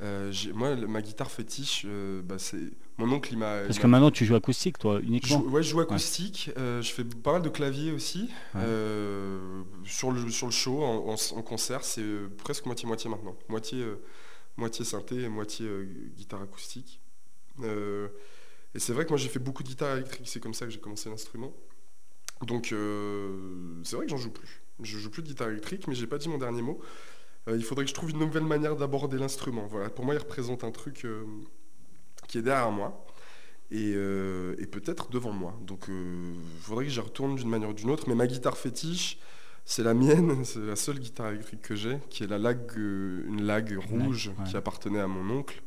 Euh, moi, ma guitare fétiche, euh, bah, c'est mon oncle. Il m'a. Parce que m'a- maintenant tu joues acoustique, toi, Je uniquement joue- ouais, je joue acoustique. euh, je fais pas mal de clavier aussi. Ouais. Sur, le, sur le show, en, en- en concert, c'est presque moitié-moitié maintenant. Moitié, moitié synthé et moitié guitare acoustique. Et c'est vrai que moi j'ai fait beaucoup de guitare électrique, c'est comme ça que j'ai commencé l'instrument. Donc c'est vrai que j'en joue plus. Je joue plus de guitare électrique, mais j'ai pas dit mon dernier mot. Euh, il faudrait que je trouve une nouvelle manière d'aborder l'instrument. Voilà, pour moi, il représente un truc euh, qui est derrière moi et, euh, et peut-être devant moi. Donc il faudrait que j'y retourne d'une manière ou d'une autre. Mais ma guitare fétiche, c'est la mienne, *laughs* c'est la seule guitare électrique que j'ai, qui est la lag, une lag rouge ouais. qui appartenait à mon oncle,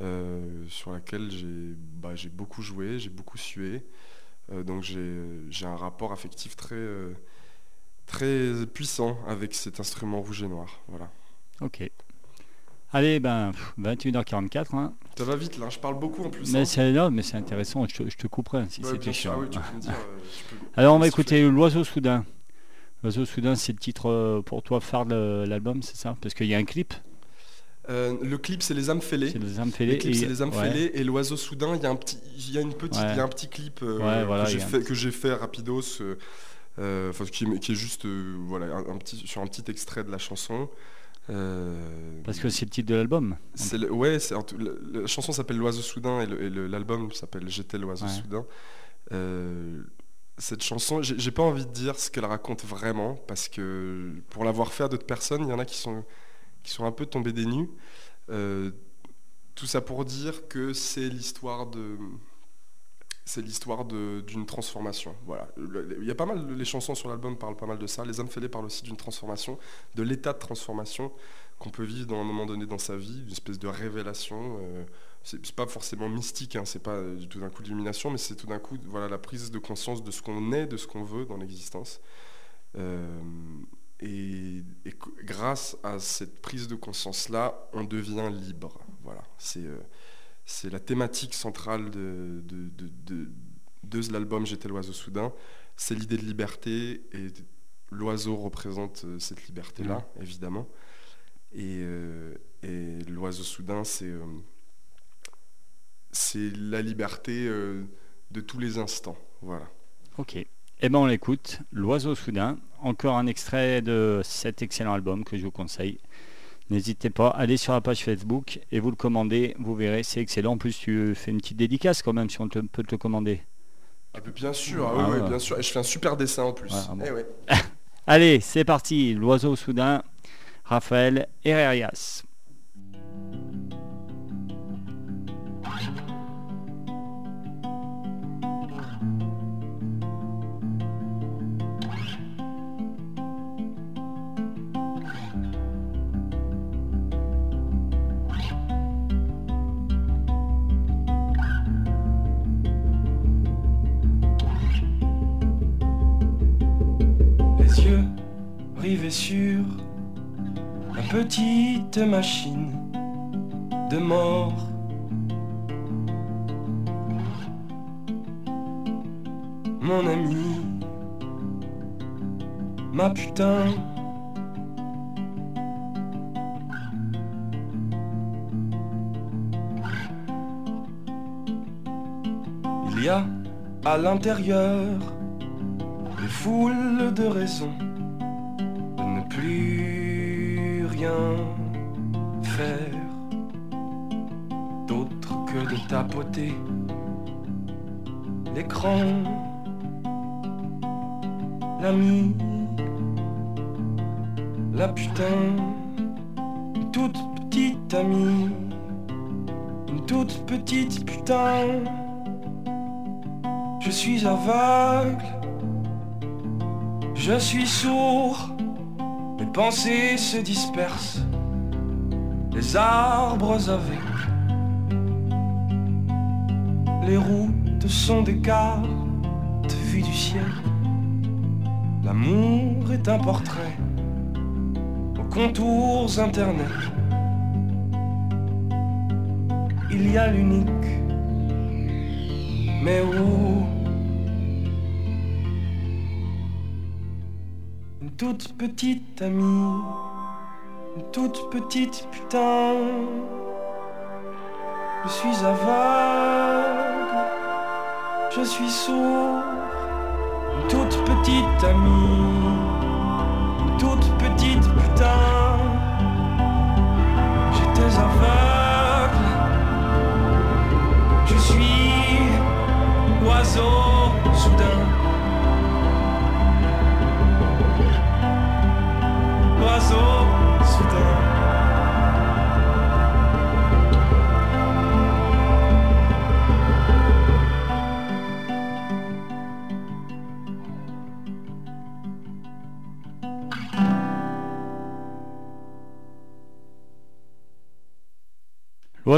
euh, sur laquelle j'ai bah, j'ai beaucoup joué, j'ai beaucoup sué. Donc j'ai j'ai un rapport affectif très, très puissant avec cet instrument rouge et noir. Voilà. Ok. Allez, ben, pff, 21h44. Hein. Ça va vite là, je parle beaucoup en plus. Mais hein. c'est là, mais c'est intéressant. Je te, je te couperai si Ouais, c'était chiant. Ah oui, dire, euh, *laughs* Alors on va écouter L'Oiseau Soudain. L'Oiseau Soudain, c'est le titre euh, pour toi phare de l'album, c'est ça? Parce qu'il y a un clip, Euh, le clip, c'est les âmes fêlées. c'est les âmes fêlées. Le clip, et- c'est les âmes ouais. fêlées et l'oiseau soudain. Il y a un petit, il y a une petite, Ouais. y a un petit clip euh, Ouais, voilà, que j'ai fait, rapidos, euh, enfin, qui, est- qui est juste, euh, voilà, un, un petit, sur un petit extrait de la chanson. Euh, Parce que c'est le titre de l'album. le- ouais, la, la chanson s'appelle l'oiseau soudain et l'album s'appelle J'étais l'oiseau Ouais. soudain. Euh, cette chanson, j'ai j'ai pas envie de dire ce qu'elle raconte vraiment parce que pour l'avoir fait à d'autres personnes, il y en a qui sont qui sont un peu tombés des nues. Euh, tout ça pour dire que c'est l'histoire de c'est l'histoire d'une transformation. Voilà. Il y a pas mal, les chansons sur l'album parlent pas mal de ça. Les âmes fêlées parlent aussi d'une transformation, de l'état de transformation qu'on peut vivre dans un moment donné dans sa vie, une espèce de révélation. euh, c'est pas forcément mystique, hein, c'est pas euh, du tout d'un coup d'illumination, mais c'est tout d'un coup voilà, la prise de conscience de ce qu'on est, de ce qu'on veut dans l'existence. Euh, et, grâce à cette prise de conscience-là, on devient libre. Voilà, euh, c'est la thématique centrale de, de, de, de- l'album J'étais l'oiseau soudain. C'est l'idée de liberté et l'oiseau représente euh, cette liberté-là, évidemment. Et, euh, et l'oiseau soudain, c'est euh, c'est la liberté euh, de tous les instants. Voilà. Ok. Eh ben on l'écoute. L'Oiseau Soudain. Encore un extrait de cet excellent album que je vous conseille. N'hésitez pas, allez sur la page Facebook et vous le commandez, vous verrez, c'est excellent. En plus, tu fais une petite dédicace quand même si on te- peut te le commander. Ah, bien sûr, ah, Ah oui, oui, ouais. bien sûr. Et je fais un super dessin en plus. Ah bon. Eh ouais. *laughs* Allez, c'est parti. L'Oiseau Soudain, Raphaël Herrerias. Rivés sur la petite machine de mort. Mon ami, ma putain. Il y a à l'intérieur des foules de raisons plus rien faire d'autre que de tapoter l'écran. L'ami, la putain, une toute petite amie, une toute petite putain. Je suis aveugle. Je suis sourd, pensées se dispersent les arbres avec. Les routes sont des cartes vues du ciel. L'amour est un portrait aux contours internet. Il y a l'unique, mais où toute petite amie, toute petite putain. Je suis aveugle, je suis sourd, toute petite amie,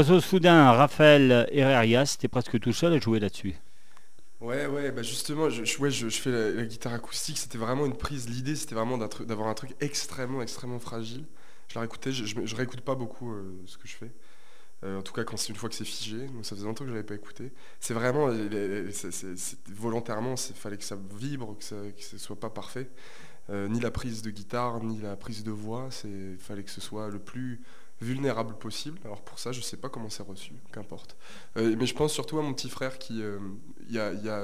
L'oiseau soudain, Raphaël Herrerias, t'es presque tout seul à jouer là-dessus. Ouais, ouais, bah justement, je, fais la, guitare acoustique, c'était vraiment une prise. L'idée, c'était vraiment d'avoir un truc extrêmement, extrêmement fragile. Je la je, réécoute pas beaucoup euh, ce que je fais. Euh, en tout cas, quand c'est une fois que c'est figé, donc ça faisait longtemps que je l'avais pas écouté. C'est vraiment, volontairement, il fallait que ça vibre, que ce soit pas parfait. Euh, ni la prise de guitare, ni la prise de voix, il fallait que ce soit le plus vulnérable possible. Alors pour ça, je sais pas comment c'est reçu, qu'importe. Euh, mais je pense surtout à mon petit frère qui, euh, il y a, y a,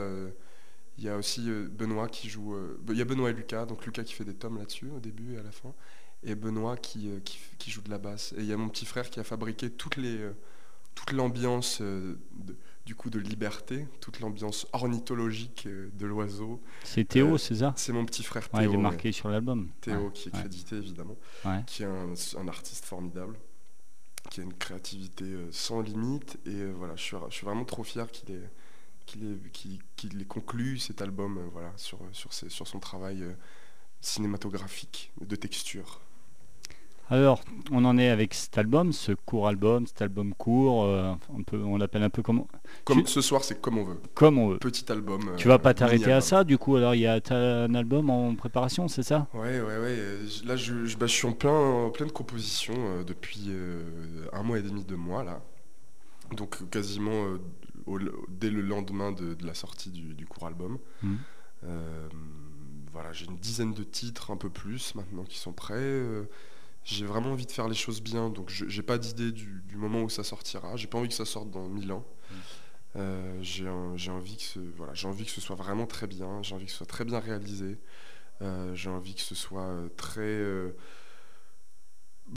il y a aussi euh, Benoît qui joue. euh, Il y a Benoît et Lucas, donc Lucas qui fait des tomes là-dessus au début et à la fin, et Benoît qui, qui, qui joue de la basse. Et il y a mon petit frère qui a fabriqué toutes les, toute l'ambiance de- du coup de liberté, toute l'ambiance ornithologique de l'oiseau. C'est Théo, Euh, c'est ça? C'est mon petit frère Ouais, Théo. il est ouais. marqué sur l'album. Théo Ouais, qui est crédité évidemment, qui est un, un artiste formidable, qui a une créativité euh, sans limite. Et euh, voilà, je suis, vraiment trop fier qu'il ait, ait, conclu cet album euh, voilà, sur, sur, ses- sur son travail cinématographique, de texture. Alors, on en est avec cet album, ce court album, cet album court, euh, on, peut, on l'appelle un peu comme, Comme, Tu- Ce soir, c'est comme on veut. comme on veut. Petit album. Tu euh, vas pas t'arrêter à ça, du coup, alors il y a un album en préparation, c'est ça? Ouais, ouais, ouais. euh, Là, je, je- bah, je suis en, plein, en pleine composition euh, depuis euh, un mois et demi, deux mois, là. Donc, euh, quasiment euh, au- dès le lendemain de, de la sortie du, du court album. Euh, voilà, j'ai une dizaine de titres, un peu plus maintenant, qui sont prêts. J'ai vraiment envie de faire les choses bien, donc je j'ai pas d'idée du, du moment où ça sortira. J'ai pas envie que ça sorte dans mille ans. Euh, j'ai envie que ce voilà, j'ai envie que ce soit vraiment très bien. J'ai envie que ce soit très bien réalisé. Euh, j'ai envie que ce soit euh, très euh,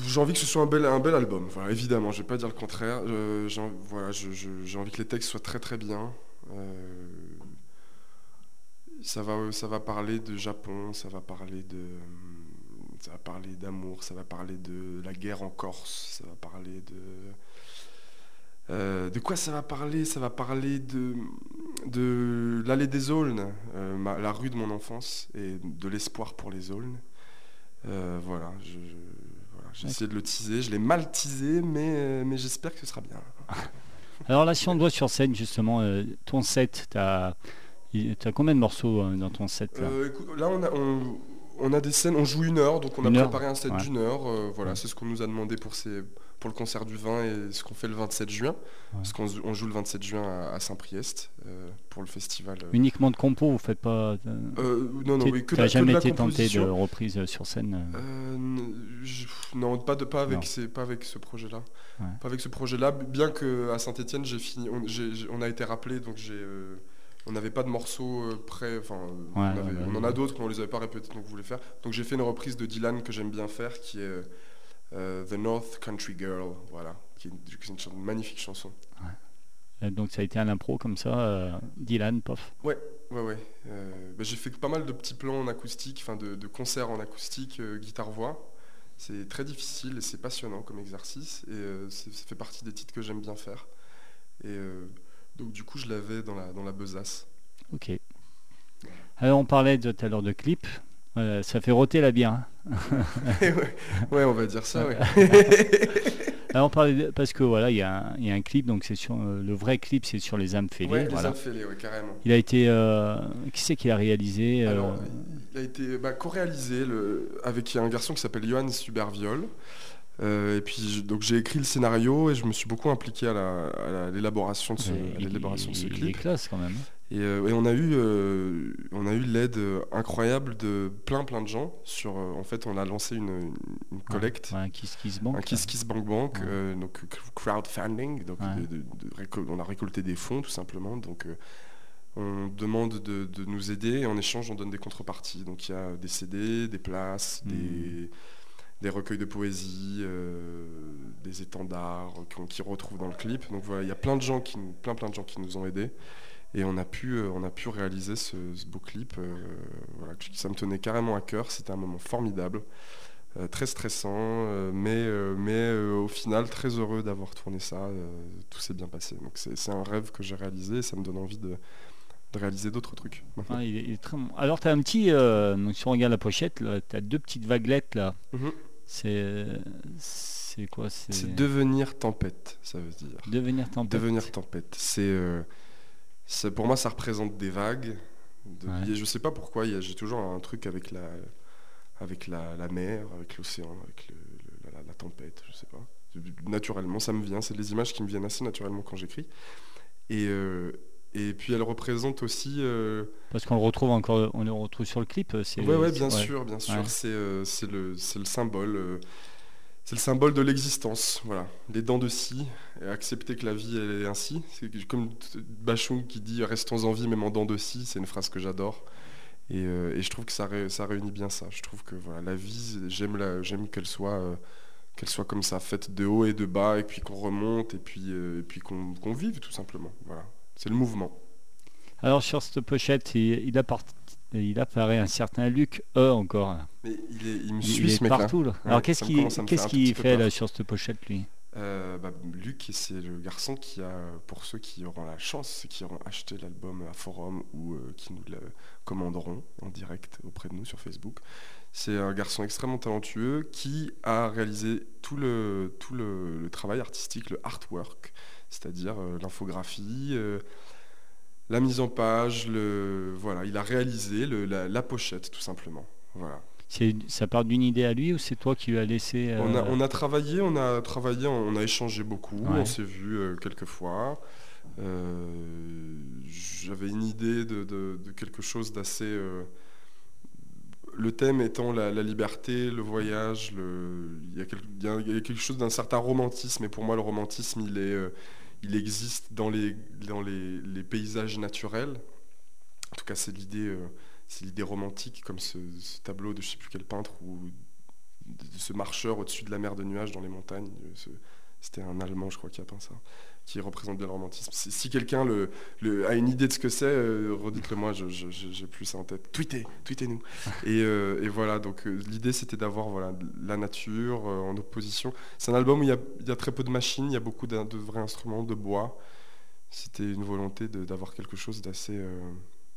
j'ai envie que ce soit un bel, un bel album, voilà, évidemment, je vais pas dire le contraire. J'ai voilà, envie que les textes soient très très bien. Ça va, ça va parler de Japon, ça va parler de, ça va parler d'amour, ça va parler de la guerre en Corse, ça va parler de, euh, de quoi ça va parler? Ça va parler de, de l'allée des Aulnes, euh, ma- la rue de mon enfance et de l'espoir pour les Aulnes. Euh, voilà, je, je- voilà, j'ai essayé de le teaser, je l'ai mal teasé, mais, mais j'espère que ce sera bien. *laughs* Alors là, si on te voit sur scène, justement, ton set, t'as as combien de morceaux dans ton set là? Euh, écoute, là, on a, on, on a des scènes, on joue une heure, donc on a préparé un set Ouais. d'une heure. euh, voilà, Ouais. c'est ce qu'on nous a demandé pour, ces, pour le concert du 20 et ce qu'on fait le 27 juin. Parce qu'on on joue le 27 juin à, à Saint-Priest euh, pour le festival. euh. Uniquement de compo, vous faites pas. non, non, oui, que, de la- que jamais la été tenté de reprise sur scène je- non, pas, de, pas, avec, ces- pas avec ce projet-là. Ouais. Pas avec ce projet-là, bien que à Saint-Etienne, j'ai fini, on, on a été rappelé, donc j'ai, on n'avait pas de morceaux euh, prêts. Enfin, euh, on, Ouais, avait- ouais, on en ouais. a d'autres, mais on les avait pas répétés, donc on voulait faire. Donc j'ai fait une reprise de Dylan que j'aime bien faire, qui est euh, The North Country Girl, voilà, qui est une, magnifique chanson. Donc ça a été un impro comme ça, euh, Dylan, pof. Ouais, ouais. Euh, bah, j'ai fait pas mal de petits plans en acoustique, enfin de, de concerts en acoustique, guitare-voix. C'est très difficile et c'est passionnant comme exercice. Et ça fait partie des titres que j'aime bien faire. Et donc du coup, je l'avais dans la, dans la besace. Ok. Alors on parlait tout à l'heure de clip. Euh, ça fait roter la bière. hein. *laughs* ouais, ouais, on va dire ça, ouais. Alors *laughs* on parlait de- parce que voilà, il y, a un- il y a un clip, donc c'est sur euh, le vrai clip, c'est sur les âmes fêlées. Ouais, les voilà. âmes fêlées, ouais, carrément. Il a été, euh, qui c'est qui a réalisé euh, Alors, il a été bah, co-réalisé avec un garçon qui s'appelle Johan Suberviol. Euh, et puis je- donc j'ai écrit le scénario et je me suis beaucoup impliqué à la- à la- à l'élaboration de ce, l'élaboration de ce il- il est clip. classe quand même. Et, euh, et on a eu, euh, on a eu l'aide incroyable de plein plein de gens. Sur, en fait, on a lancé une, collecte, Ouais, un Kiss Kiss Bank. un Kiss Kiss Bank Bank, Ouais. donc crowdfunding. Donc Ouais. de- de- de récol- on a récolté des fonds tout simplement. Donc on demande de, nous aider et en échange on donne des contreparties. Donc il y a des CD, des places, des, des recueils de poésie, euh, des étendards qu'on- qui retrouvent dans le clip. Donc voilà, il y a plein de gens qui, nous- plein plein de gens qui nous ont aidés. Et on a pu, euh, on a pu réaliser ce, ce beau clip. euh, voilà, ça me tenait carrément à cœur. C'était un moment formidable, très stressant, mais, mais au final très heureux d'avoir tourné ça. tout s'est bien passé. Donc c'est un rêve que j'ai réalisé et ça me donne envie de, de réaliser d'autres trucs. maintenant. Ouais, il, est, il est très bon. Alors tu as un petit, euh, donc, si on regarde la pochette, tu as deux petites vaguelettes là. Mhm. C'est c'est quoi C'est devenir tempête, ça veut dire. devenir tempête. Devenir tempête. C'est, euh, c'est- pour moi, ça représente des vagues. De, Ouais. je sais pas pourquoi. il y a- J'ai toujours un truc avec la, avec la, la mer, avec l'océan, avec le- le- la, la tempête. Je sais pas. Naturellement, ça me vient. C'est des images qui me viennent assez naturellement quand j'écris. Et, euh, et puis, elle représente aussi. euh, Parce qu'on le retrouve encore, on le retrouve sur le clip. C'est Ouais, ouais, bien sûr, bien sûr. Ouais. C'est euh, c'est le, le symbole. euh, c'est le symbole de l'existence, voilà. Les dents de scie, et accepter que la vie elle est ainsi. C'est comme Bachung qui dit restons en vie même en dents de scie, c'est une phrase que j'adore. Et, euh, et je trouve que ça, ré- ça réunit bien ça. Je trouve que voilà, la vie, j'aime qu'elle soit, euh, qu'elle soit comme ça, faite de haut et de bas, et puis qu'on remonte, et puis, euh, et puis qu'on qu'on vive tout simplement. Voilà. C'est le mouvement. Alors sur cette pochette, il, il, il apparaît un certain Luc E encore. Mais il, est, il me suit il ce partout. là. Alors qu'est-ce qu'il qu'est-ce fait là sur cette pochette lui? Euh, bah, Luc, c'est le garçon qui a, pour ceux qui auront la chance, qui auront acheté l'album à Forum ou euh, qui nous le commanderont en direct auprès de nous sur Facebook, c'est un garçon extrêmement talentueux qui a réalisé tout le, tout le, le travail artistique, le artwork, c'est-à-dire euh, l'infographie, euh, la mise en page, le, voilà, il a réalisé le- la, la pochette tout simplement. Voilà. Ça part d'une idée à lui ou c'est toi qui lui as laissé On, a, euh, on a travaillé, on a travaillé, on a échangé beaucoup, Ouais. on s'est vu euh, quelques fois. Euh, J'avais une idée de, de- de quelque chose d'assez. le thème étant la, la liberté, le voyage, le, il, y a y y quelque chose d'un certain romantisme, et pour moi le romantisme il, est, il existe dans les, paysages naturels. En tout cas c'est l'idée euh, romantique, comme ce, tableau de je sais plus quel peintre, où de ce marcheur au-dessus de la mer de nuages dans les montagnes. euh, C'était un Allemand, je crois, qui a peint ça, qui représente bien le romantisme. Si, si quelqu'un le, le- a une idée de ce que c'est, euh, redites-le moi, je- j'ai plus ça en tête. Tweetez, tweetez-nous. *laughs* et, euh, et voilà, donc euh, l'idée c'était d'avoir voilà, la nature euh, en opposition. C'est un album où il y, a, il y a très peu de machines, il y a beaucoup de vrais instruments, de bois. C'était une volonté d'avoir quelque chose d'assez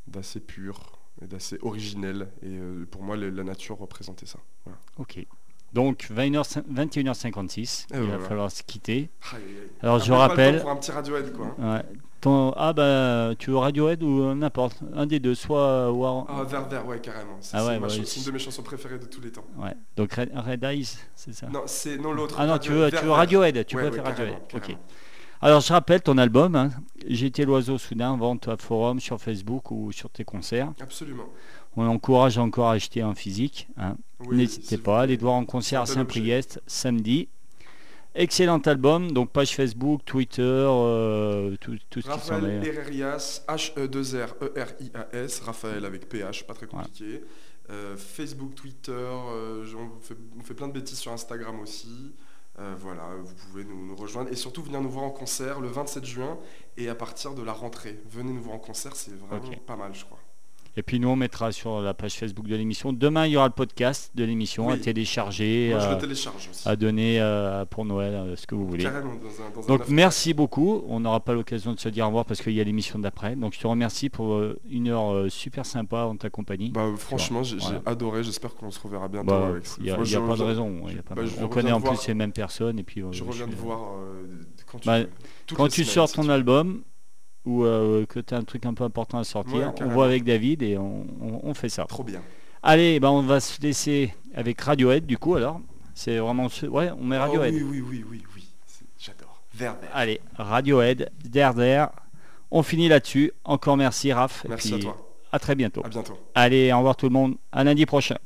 d'assez pur et d'assez originel. Et pour moi, la nature représentait ça. Voilà. Ok. Donc 20h, 21h56, Et il va falloir se quitter. Alors je rappelle, Pour un petit Radiohead, quoi. hein. ton, ah bah tu veux Radiohead ou euh, n'importe, un des deux, soit War- Ah, Vert Vert, ouais, carrément. C'est Ah c'est c'est une de mes chansons préférées de tous les temps. ouais. Donc Red, Eyes, c'est ça? Non, c'est non l'autre. ah non, tu veux, tu veux. Radiohead, tu préfères Radiohead. Ok. Alors je rappelle ton album, hein, J'étais l'oiseau soudain, vente à forum sur Facebook ou sur tes concerts. Absolument. On encourage encore à acheter en physique. hein. Oui, N'hésitez pas te voir en concert à Saint-Priest samedi. Excellent album, donc page Facebook, Twitter, euh, tout, tout ce qui s'en Raphaël est. Herrerias, H-E-2-R-E-R-I-A-S, Raphaël avec PH, pas très compliqué. Euh, Facebook, Twitter, euh, on, fait, on fait plein de bêtises sur Instagram aussi. Voilà, vous pouvez nous, nous rejoindre et surtout venir nous voir en concert le 27 juin et à partir de la rentrée. Venez nous voir en concert, c'est vraiment pas mal, je crois. Et puis nous, on mettra sur la page Facebook de l'émission. Demain, il y aura le podcast de l'émission à télécharger, Moi, je à, le télécharge aussi. à donner euh, pour Noël, euh, ce que vous voulez. Carrément, dans un, dans un Donc after. merci beaucoup. On n'aura pas l'occasion de se dire au revoir parce qu'il y a l'émission d'après. Donc je te remercie pour euh, une heure euh, super sympa en ta compagnie. Bah, franchement, j'ai Voilà. adoré. J'espère qu'on se reverra bientôt. Bah, avec Il n'y a, y a pas de je- raison. y a pas bah, On connaît en plus les mêmes personnes. Et puis, euh, Je reviens de voir euh, quand tu Bah, Quand tu sors ton album ou euh, que tu as un truc un peu important à sortir, Ouais, on voit avec David et on, on- on fait ça. Trop bien. Allez, bah, on va se laisser avec Radiohead du coup alors. C'est vraiment... ce- Ouais, on met Oh, Radiohead. oui, oui, oui, oui, oui. C'est- J'adore. Vert. Allez, Radiohead, Der Der. On finit là-dessus. Encore merci Raph. et Merci à toi. À très bientôt. À bientôt. Allez, au revoir tout le monde. À lundi prochain.